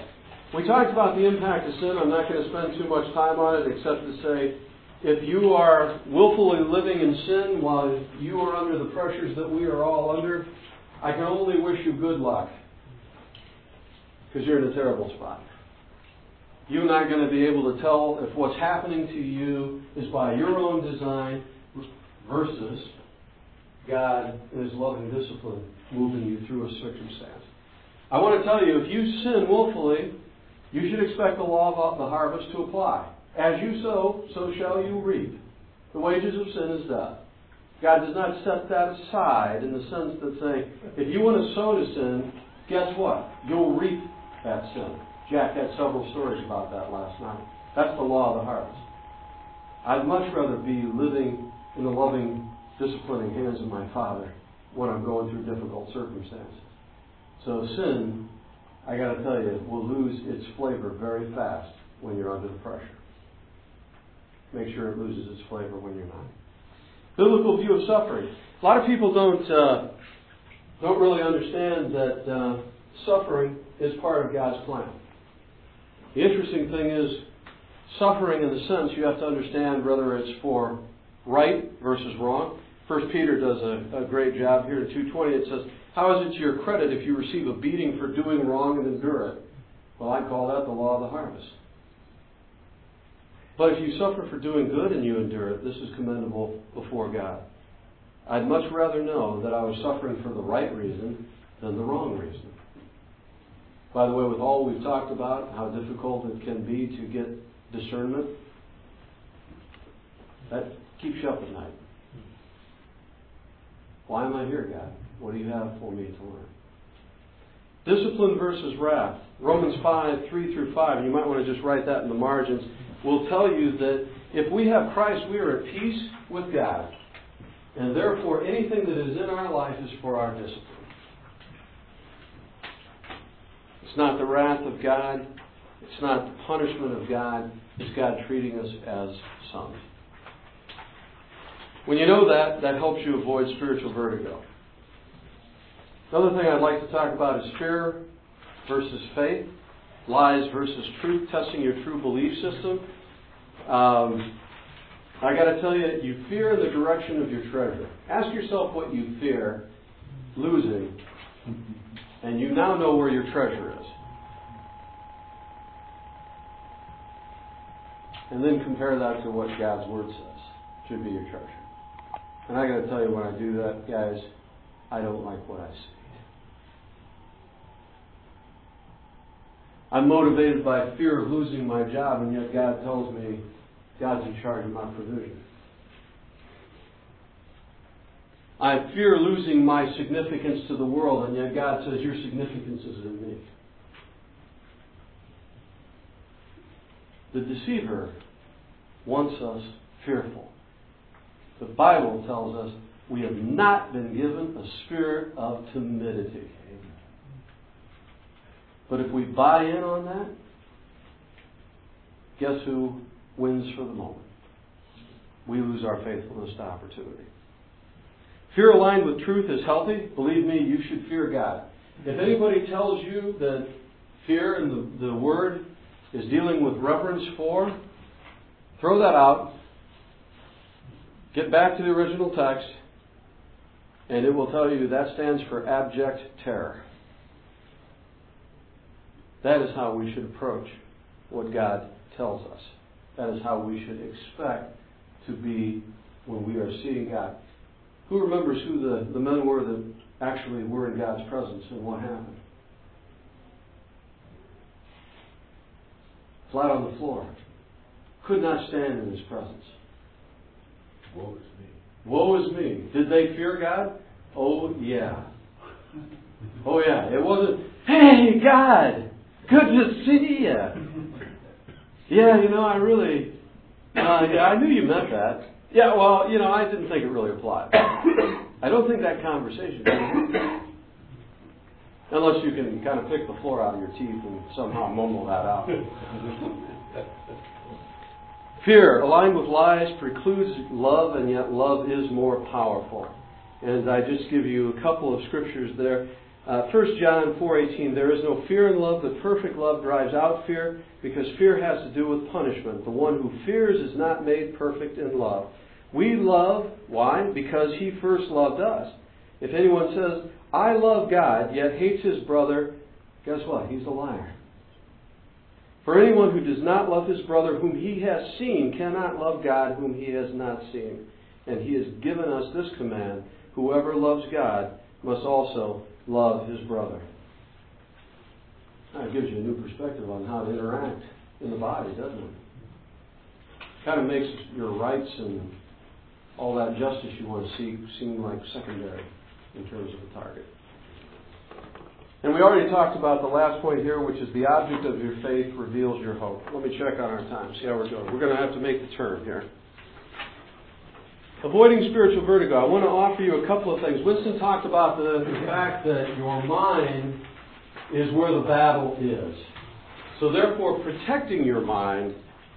S1: We talked about the impact of sin. I'm not going to spend too much time on it except to say if you are willfully living in sin while you are under the pressures that we are all under, I can only wish you good luck because you're in a terrible spot. You're not going to be able to tell if what's happening to you is by your own design versus God in His loving discipline moving you through a circumstance. I want to tell you, if you sin willfully, you should expect the law of uh, the harvest to apply. As you sow, so shall you reap. The wages of sin is death. God does not set that aside in the sense that saying, if you want to sow to sin, guess what? You'll reap that sin. Jack had several stories about that last night. That's the law of the harvest. I'd much rather be living in the loving, disciplining hands of my Father when I'm going through difficult circumstances. So sin, I got to tell you, it will lose its flavor very fast when you're under the pressure. Make sure it loses its flavor when you're not. Biblical view of suffering. A lot of people don't uh, don't really understand that uh, suffering is part of God's plan. The interesting thing is, suffering in the sense you have to understand whether it's for right versus wrong. First Peter does a, a great job here in 220. It says, How is it to your credit if you receive a beating for doing wrong and endure it? Well, I call that the law of the harvest. But if you suffer for doing good and you endure it, this is commendable before God. I'd much rather know that I was suffering for the right reason than the wrong reason. By the way, with all we've talked about, how difficult it can be to get discernment, that keeps you up at night. Why am I here, God? What do you have for me to learn? Discipline versus wrath. Romans 5, 3 through 5, you might want to just write that in the margins, will tell you that if we have Christ, we are at peace with God. And therefore, anything that is in our life is for our discipline. It's not the wrath of God. It's not the punishment of God. It's God treating us as sons. When you know that, that helps you avoid spiritual vertigo. Another thing I'd like to talk about is fear versus faith, lies versus truth, testing your true belief system. Um, I got to tell you, you fear the direction of your treasure. Ask yourself what you fear losing, and you now know where your treasure is. And then compare that to what God's Word says should be your treasure. And I got to tell you, when I do that, guys, I don't like what I see. I'm motivated by fear of losing my job, and yet God tells me God's in charge of my provision. I fear losing my significance to the world, and yet God says your significance is in me. The deceiver wants us fearful. The Bible tells us we have not been given a spirit of timidity. But if we buy in on that, guess who wins for the moment? We lose our faithfulness to opportunity. Fear aligned with truth is healthy. Believe me, you should fear God. If anybody tells you that fear and the, the Word is dealing with reverence for, throw that out. Get back to the original text, and it will tell you that stands for abject terror. That is how we should approach what God tells us. That is how we should expect to be when we are seeing God. Who remembers who the, the men were that actually were in God's presence and what happened? Flat on the floor. Could not stand in his presence.
S5: Woe is me.
S1: Woe is me. Did they fear God? Oh, yeah. Oh, yeah. It wasn't, hey, God, good to see you. Yeah, you know, I really, uh, yeah, I knew you meant that. Yeah, well, you know, I didn't think it really applied. I don't think that conversation. Unless you can kind of pick the floor out of your teeth and somehow mumble that out. Fear, aligned with lies, precludes love, and yet love is more powerful. And I just give you a couple of scriptures there. Uh, 1 John 4:18 There is no fear in love, but perfect love drives out fear, because fear has to do with punishment. The one who fears is not made perfect in love. We love, why? Because he first loved us. If anyone says, I love God, yet hates his brother, guess what? He's a liar. For anyone who does not love his brother whom he has seen cannot love God whom he has not seen. And he has given us this command whoever loves God must also love his brother. That gives you a new perspective on how to interact in the body, doesn't it? Kind of makes your rights and all that justice you want to see seem like secondary in terms of the target. And we already talked about the last point here, which is the object of your faith reveals your hope. Let me check on our time, see how we're doing. We're going to have to make the turn here. Avoiding spiritual vertigo. I want to offer you a couple of things. Winston talked about the, the fact that your mind is where the battle is. So therefore, protecting your mind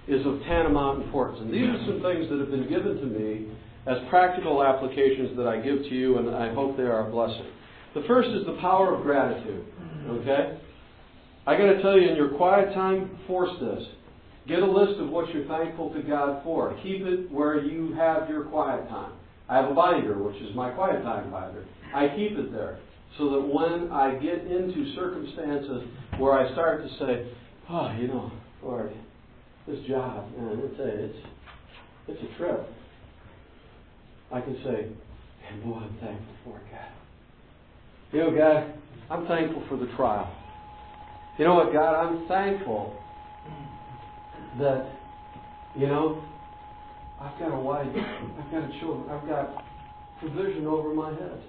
S1: is of tantamount importance. And these are some things that have been given to me as practical applications that I give to you, and I hope they are a blessing. The first is the power of gratitude. Okay? I got to tell you, in your quiet time, force this. Get a list of what you're thankful to God for. Keep it where you have your quiet time. I have a binder, which is my quiet time binder. I keep it there so that when I get into circumstances where I start to say, "Oh, you know, Lord, this job, man, it's a it's it's a trip," I can say, "And boy, I'm thankful for it, God." You know, God, I'm thankful for the trial. You know what, God, I'm thankful that, you know, I've got a wife, I've got a children, I've got provision over my head.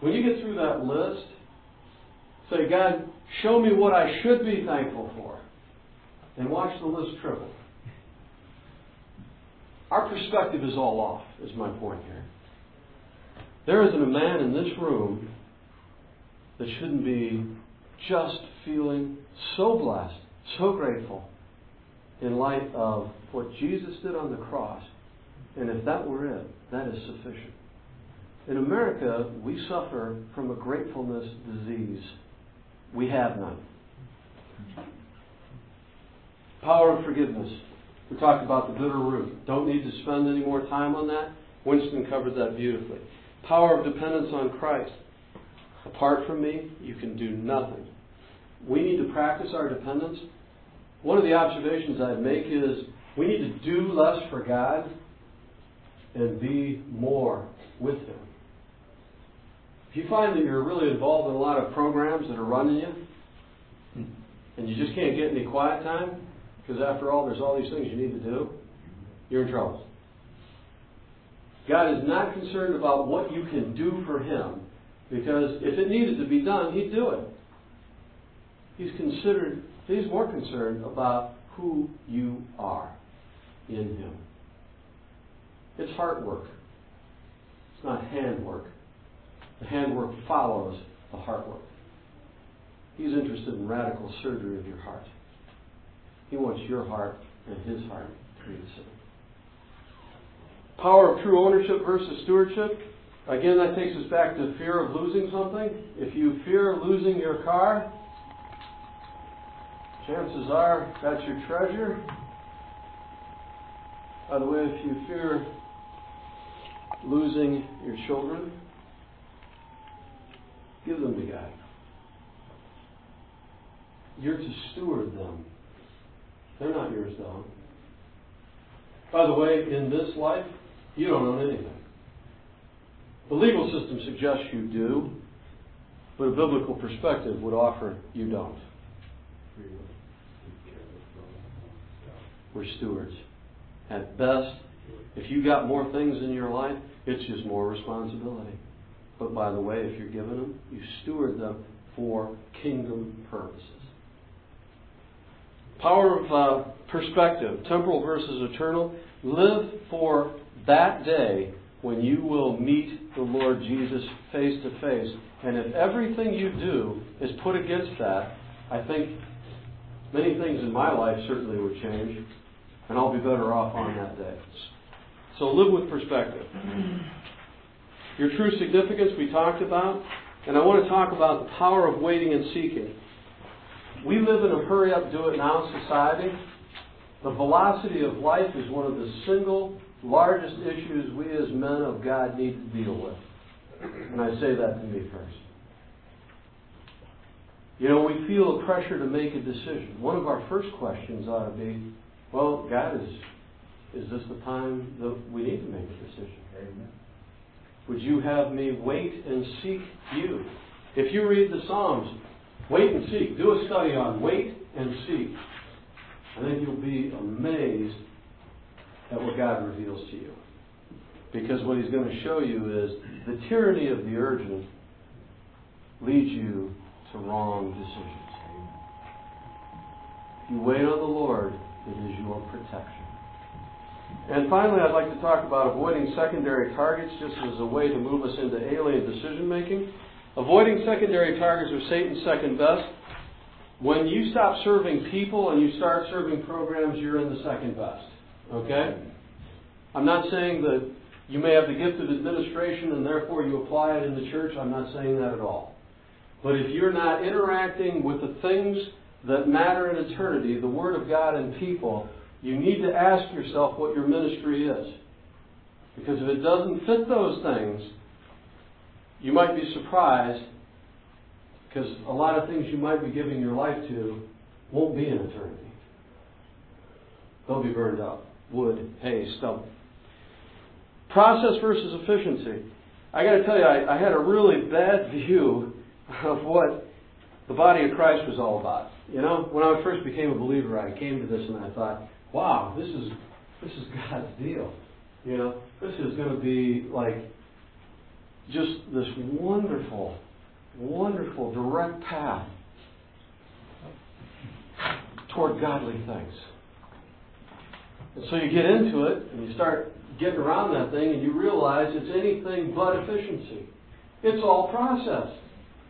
S1: When you get through that list, say, God, show me what I should be thankful for. And watch the list triple. Our perspective is all off, is my point here. There isn't a man in this room that shouldn't be just feeling so blessed, so grateful in light of what Jesus did on the cross. And if that were it, that is sufficient. In America, we suffer from a gratefulness disease. We have none. Power of forgiveness. We talked about the bitter root. Don't need to spend any more time on that. Winston covered that beautifully. Power of dependence on Christ. Apart from me, you can do nothing. We need to practice our dependence. One of the observations I'd make is we need to do less for God and be more with Him. If you find that you're really involved in a lot of programs that are running you, and you just can't get any quiet time, because after all, there's all these things you need to do, you're in trouble. God is not concerned about what you can do for Him, because if it needed to be done, He'd do it. He's considered, He's more concerned about who you are in Him. It's heart work. It's not hand work. The hand work follows the heart work. He's interested in radical surgery of your heart. He wants your heart and his heart to be the same. Power of true ownership versus stewardship. Again, that takes us back to fear of losing something. If you fear losing your car, chances are that's your treasure. By the way, if you fear losing your children, give them to God. You're to steward them. They're not yours own. By the way, in this life, you don't own anything. The legal system suggests you do, but a biblical perspective would offer you don't. We're stewards. At best, if you got more things in your life, it's just more responsibility. But by the way, if you're given them, you steward them for kingdom purposes. Power of uh, perspective, temporal versus eternal. Live for that day when you will meet the Lord Jesus face to face. And if everything you do is put against that, I think many things in my life certainly would change, and I'll be better off on that day. So live with perspective. Your true significance we talked about, and I want to talk about the power of waiting and seeking. We live in a hurry up, do it now society. The velocity of life is one of the single largest issues we as men of God need to deal with. And I say that to me first. You know, we feel a pressure to make a decision. One of our first questions ought to be, well, God, is, is this the time that we need to make a decision?
S3: Amen.
S1: Would you have me wait and seek you? If you read the Psalms, wait and seek. Do a study on wait and seek. I think you'll be amazed at what God reveals to you. Because what He's going to show you is the tyranny of the urgent leads you to wrong decisions. If you wait on the Lord, it is your protection. And finally, I'd like to talk about avoiding secondary targets just as a way to move us into alien decision making. Avoiding secondary targets are Satan's second best. When you stop serving people and you start serving programs, you're in the second best. Okay? I'm not saying that you may have the gift of administration and therefore you apply it in the church. I'm not saying that at all. But if you're not interacting with the things that matter in eternity, the Word of God and people, you need to ask yourself what your ministry is. Because if it doesn't fit those things, you might be surprised because a lot of things you might be giving your life to won't be in eternity. They'll be burned up. Wood, hay, stump. Process versus efficiency. I got to tell you, I, I had a really bad view of what the body of Christ was all about. You know, when I first became a believer, I came to this and I thought, wow, this is this is God's deal. You know, this is going to be like just this wonderful, wonderful direct path toward godly things. And so you get into it and you start getting around that thing and you realize it's anything but efficiency. It's all process.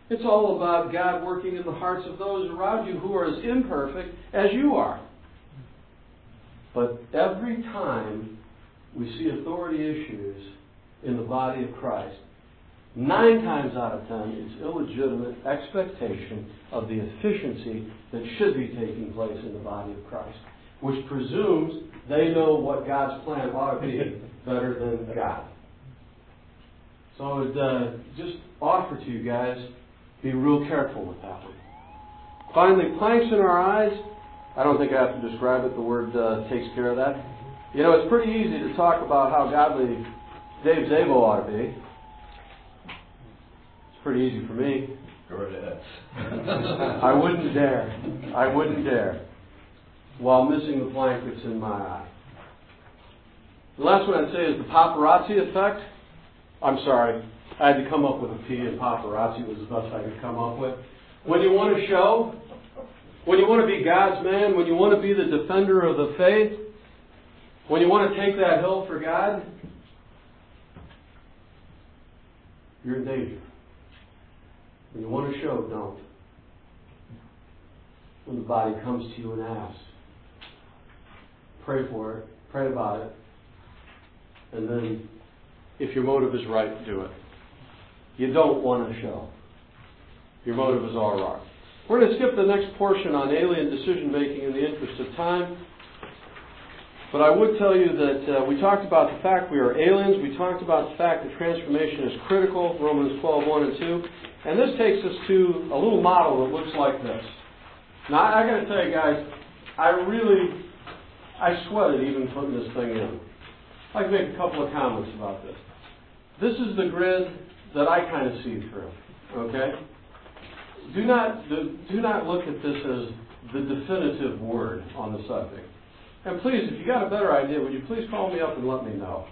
S1: It's all about God working in the hearts of those around you who are as imperfect as you are. But every time we see authority issues in the body of Christ, nine times out of ten, it's illegitimate expectation of the efficiency that should be taking place in the body of Christ, which presumes they know what God's plan ought to be better than God. So I would uh, just offer to you guys be real careful with that one. Finally, planks in our eyes. I don't think I have to describe it. The word uh, takes care of that. You know, it's pretty easy to talk about how godly Dave Zabo ought to be. It's pretty easy for me.
S5: Go right ahead.
S1: I wouldn't dare. I wouldn't dare. While missing the plank that's in my eye. The last one I'd say is the paparazzi effect. I'm sorry. I had to come up with a P, and paparazzi was the best I could come up with. When you want to show, when you want to be God's man, when you want to be the defender of the faith, when you want to take that hill for God, you're in danger. When you want to show, don't. When the body comes to you and asks, pray for it, pray about it, and then, if your motive is right, do it. You don't want to show. Your motive is all wrong. We're going to skip the next portion on alien decision making in the interest of time. But I would tell you that uh, we talked about the fact we are aliens. We talked about the fact that transformation is critical, Romans 12, 1 and 2. And this takes us to a little model that looks like this. Now, I, I got to tell you guys, I really, I sweated even putting this thing in. I'd like to make a couple of comments about this. This is the grid that I kind of see through. Okay? Do not, do not look at this as the definitive word on the subject. And please, if you got a better idea, would you please call me up and let me know?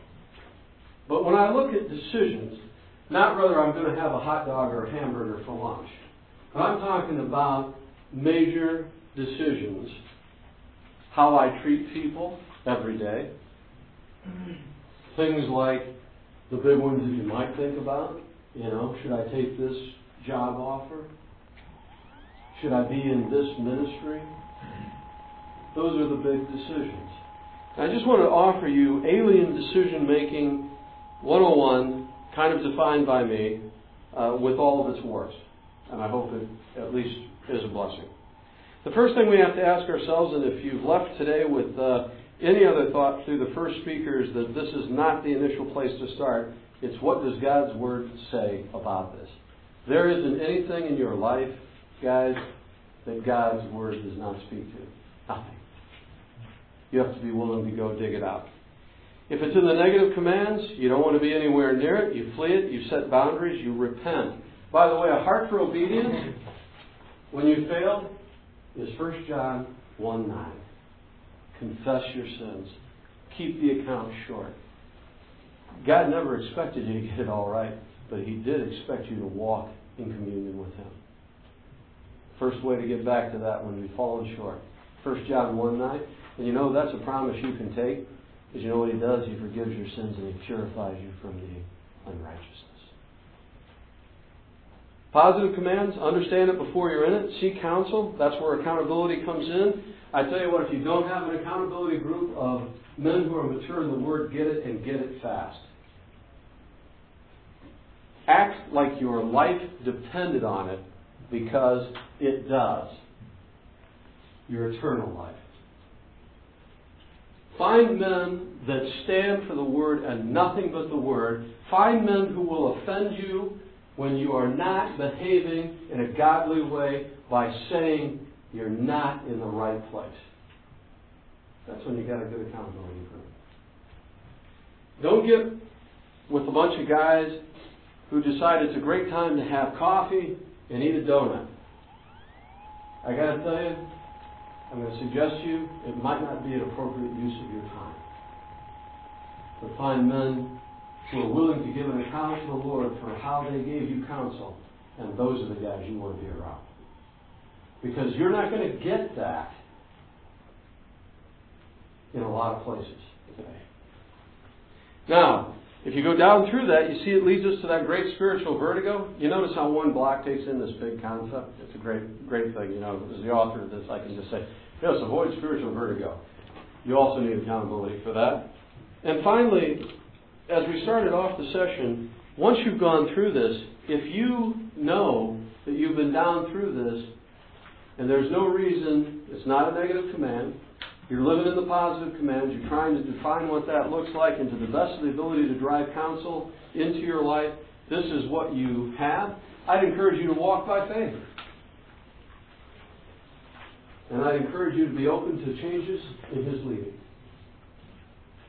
S1: But when I look at decisions, not whether I'm going to have a hot dog or a hamburger for lunch, but I'm talking about major decisions how I treat people every day. Mm-hmm. Things like the big ones that you might think about. You know, should I take this job offer? Should I be in this ministry? Those are the big decisions. I just want to offer you Alien Decision Making 101, kind of defined by me, uh, with all of its warts. And I hope it at least is a blessing. The first thing we have to ask ourselves, and if you've left today with uh, any other thought through the first speakers that this is not the initial place to start, it's what does God's Word say about this? There isn't anything in your life, guys, that God's Word does not speak to. Nothing. You have to be willing to go dig it out. If it's in the negative commands, you don't want to be anywhere near it. You flee it. You set boundaries. You repent. By the way, a heart for obedience, when you fail, is 1 John 1 9. Confess your sins. Keep the account short. God never expected you to get it all right, but He did expect you to walk in communion with Him. First way to get back to that when we've fallen short. 1 John 1 9. And you know that's a promise you can take. Because you know what He does? He forgives your sins and He purifies you from the unrighteousness. Positive commands, understand it before you're in it. Seek counsel. That's where accountability comes in. I tell you what, if you don't have an accountability group of men who are mature in the Word, get it and get it fast. Act like your life depended on it because it does. Your eternal life. Find men that stand for the Word and nothing but the Word. Find men who will offend you when you are not behaving in a godly way by saying you're not in the right place. That's when you got a good accountability group. Don't get with a bunch of guys who decide it's a great time to have coffee and eat a donut. I got to tell you, I'm going to suggest to you it might not be an appropriate use of your time. But find men who are willing to give an account to the Lord for how they gave you counsel, and those are the guys you want to be around. Because you're not going to get that in a lot of places today. Now, if you go down through that, you see it leads us to that great spiritual vertigo. You notice how one block takes in this big concept? It's a great, great thing. You know, as the author of this, I can just say, yes, avoid spiritual vertigo. You also need accountability for that. And finally, as we started off the session, once you've gone through this, if you know that you've been down through this, and there's no reason, it's not a negative command, you're living in the positive command. you're trying to define what that looks like, and to the best of the ability to drive counsel into your life, this is what you have. I'd encourage you to walk by faith. And I'd encourage you to be open to changes in His leading.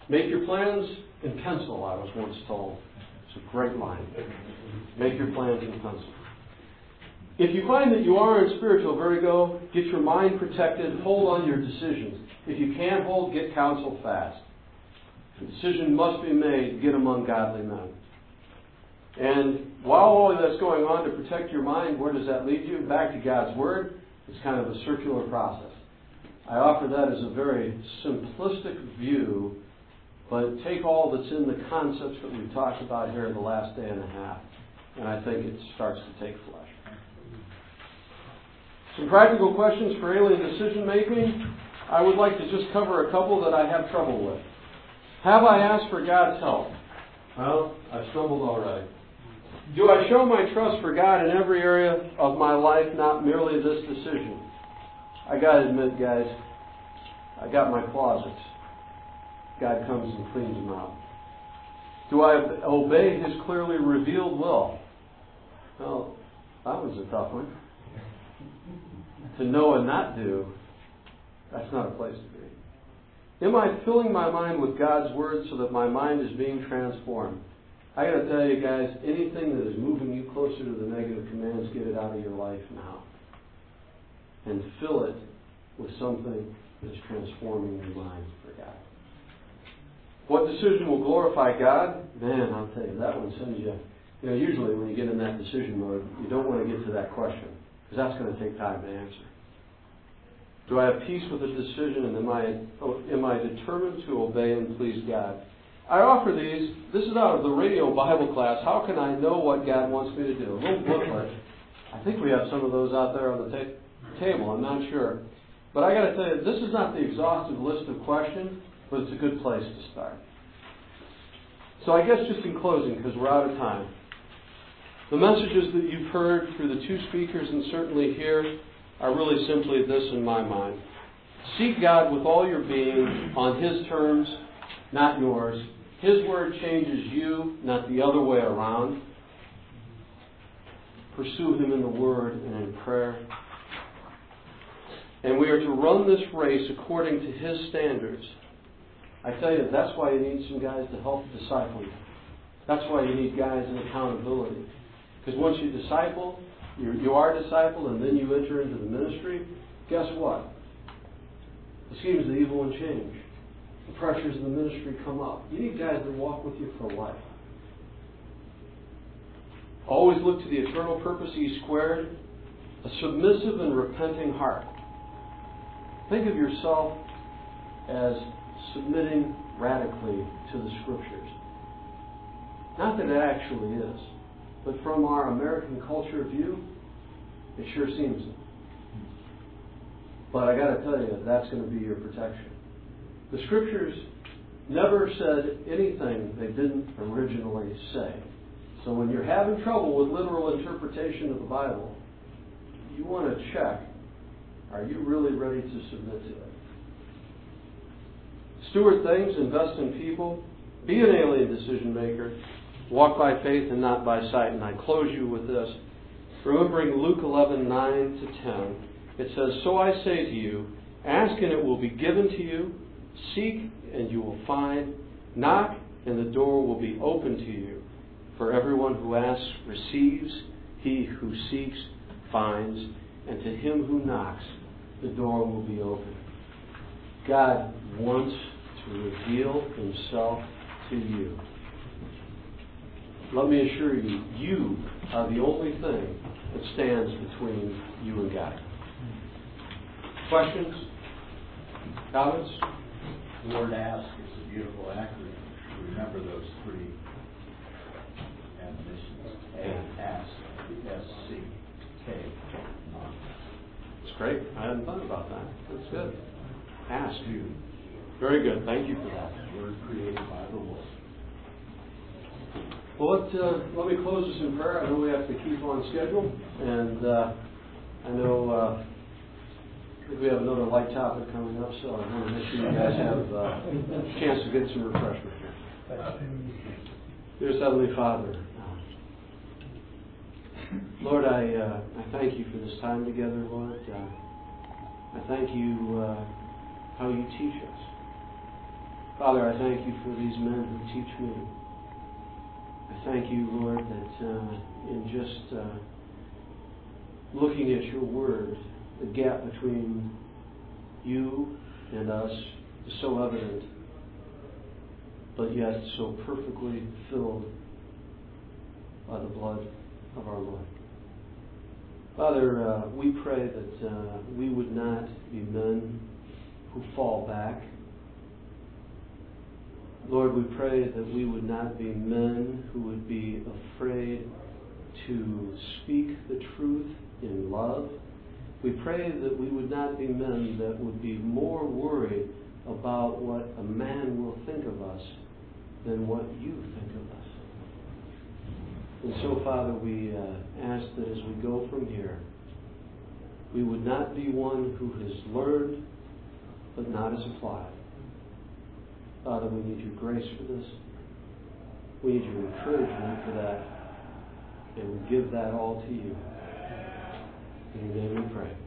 S1: Make your plans in pencil, I was once told. It's a great line. Make your plans in pencil. If you find that you are in spiritual vertigo, get your mind protected, hold on your decisions. If you can't hold, get counsel fast. The decision must be made, get among godly men. And while all of that's going on to protect your mind, where does that lead you? Back to God's Word. It's kind of a circular process. I offer that as a very simplistic view but take all that's in the concepts that we've talked about here in the last day and a half, and I think it starts to take flesh. Some practical questions for alien decision making. I would like to just cover a couple that I have trouble with. Have I asked for God's help? Well, I've stumbled already. Do I show my trust for God in every area of my life, not merely this decision? I gotta admit, guys, I got my closets. God comes and cleans them out. Do I obey His clearly revealed will? Well, that was a tough one. To know and not do, that's not a place to be. Am I filling my mind with God's Word so that my mind is being transformed? I got to tell you guys, anything that is moving you closer to the negative commands, get it out of your life now. And fill it with something that's transforming your mind for God. What decision will glorify God? Man, I'll tell you, that one sends you. You know, usually when you get in that decision mode, you don't want to get to that question because that's going to take time to answer. Do I have peace with the decision and am I, am I determined to obey and please God? I offer these. This is out of the radio Bible class. How can I know what God wants me to do? A little booklet. I think we have some of those out there on the ta- table. I'm not sure. But I got to tell you, this is not the exhaustive list of questions, but it's a good place to start. So I guess just in closing, because we're out of time, the messages that you've heard through the two speakers and certainly here are really simply this in my mind. Seek God with all your being on His terms, not yours. His word changes you, not the other way around. Pursue Him in the Word and in prayer. And we are to run this race according to His standards. I tell you, that's why you need some guys to help disciple you. That's why you need guys in accountability. Because once you disciple, you, you are discipled, and then you enter into the ministry, guess what? The schemes of the evil one change. The pressures of the ministry come up. You need guys that walk with you for life. Always look to the eternal purpose He squared, a submissive and repenting heart. Think of yourself as submitting radically to the Scriptures. Not that it actually is, but from our American culture view, it sure seems it. But I got to tell you, that's going to be your protection. The Scriptures never said anything they didn't originally say. So when you're having trouble with literal interpretation of the Bible, you want to check are you really ready to submit to it? Steward things, invest in people, be an alien decision maker, walk by faith and not by sight. And I close you with this. Remembering Luke 11, 9 to 10, it says, So I say to you, ask and it will be given to you, seek and you will find, knock and the door will be open to you. For everyone who asks receives, he who seeks finds, and to him who knocks, the door will be open. God wants to reveal himself to you. Let me assure you, you are the only thing that stands between you and God. Questions? Comments?
S8: The word ask is a beautiful acronym. Remember those three admonitions. A, ask, S, C, K, knock.
S1: It's great. I hadn't thought about that. That's good. Ask you. Very good. Thank you for that.
S8: Word created by the Lord.
S1: Well, let, uh, let me close this in prayer. I know we have to keep on schedule, and uh, I know uh, we have another light topic coming up, so I want to make sure you guys have uh, a chance to get some refreshment here. Dear Heavenly Father, uh, Lord, I uh, I thank you for this time together, Lord. I thank you how you teach us. Father, I thank you for these men who teach me. Thank you, Lord, that uh, in just uh, looking at your word, the gap between you and us is so evident, but yet so perfectly filled by the blood of our Lord. Father, uh, we pray that uh, we would not be men who fall back. Lord, we pray that we would not be men who would be afraid to speak the truth in love. We pray that we would not be men that would be more worried about what a man will think of us than what you think of us. And so, Father, we uh, ask that as we go from here, we would not be one who has learned but not has applied. Father, we need your grace for this. We need your encouragement for that. And we give that all to you. In your name we pray.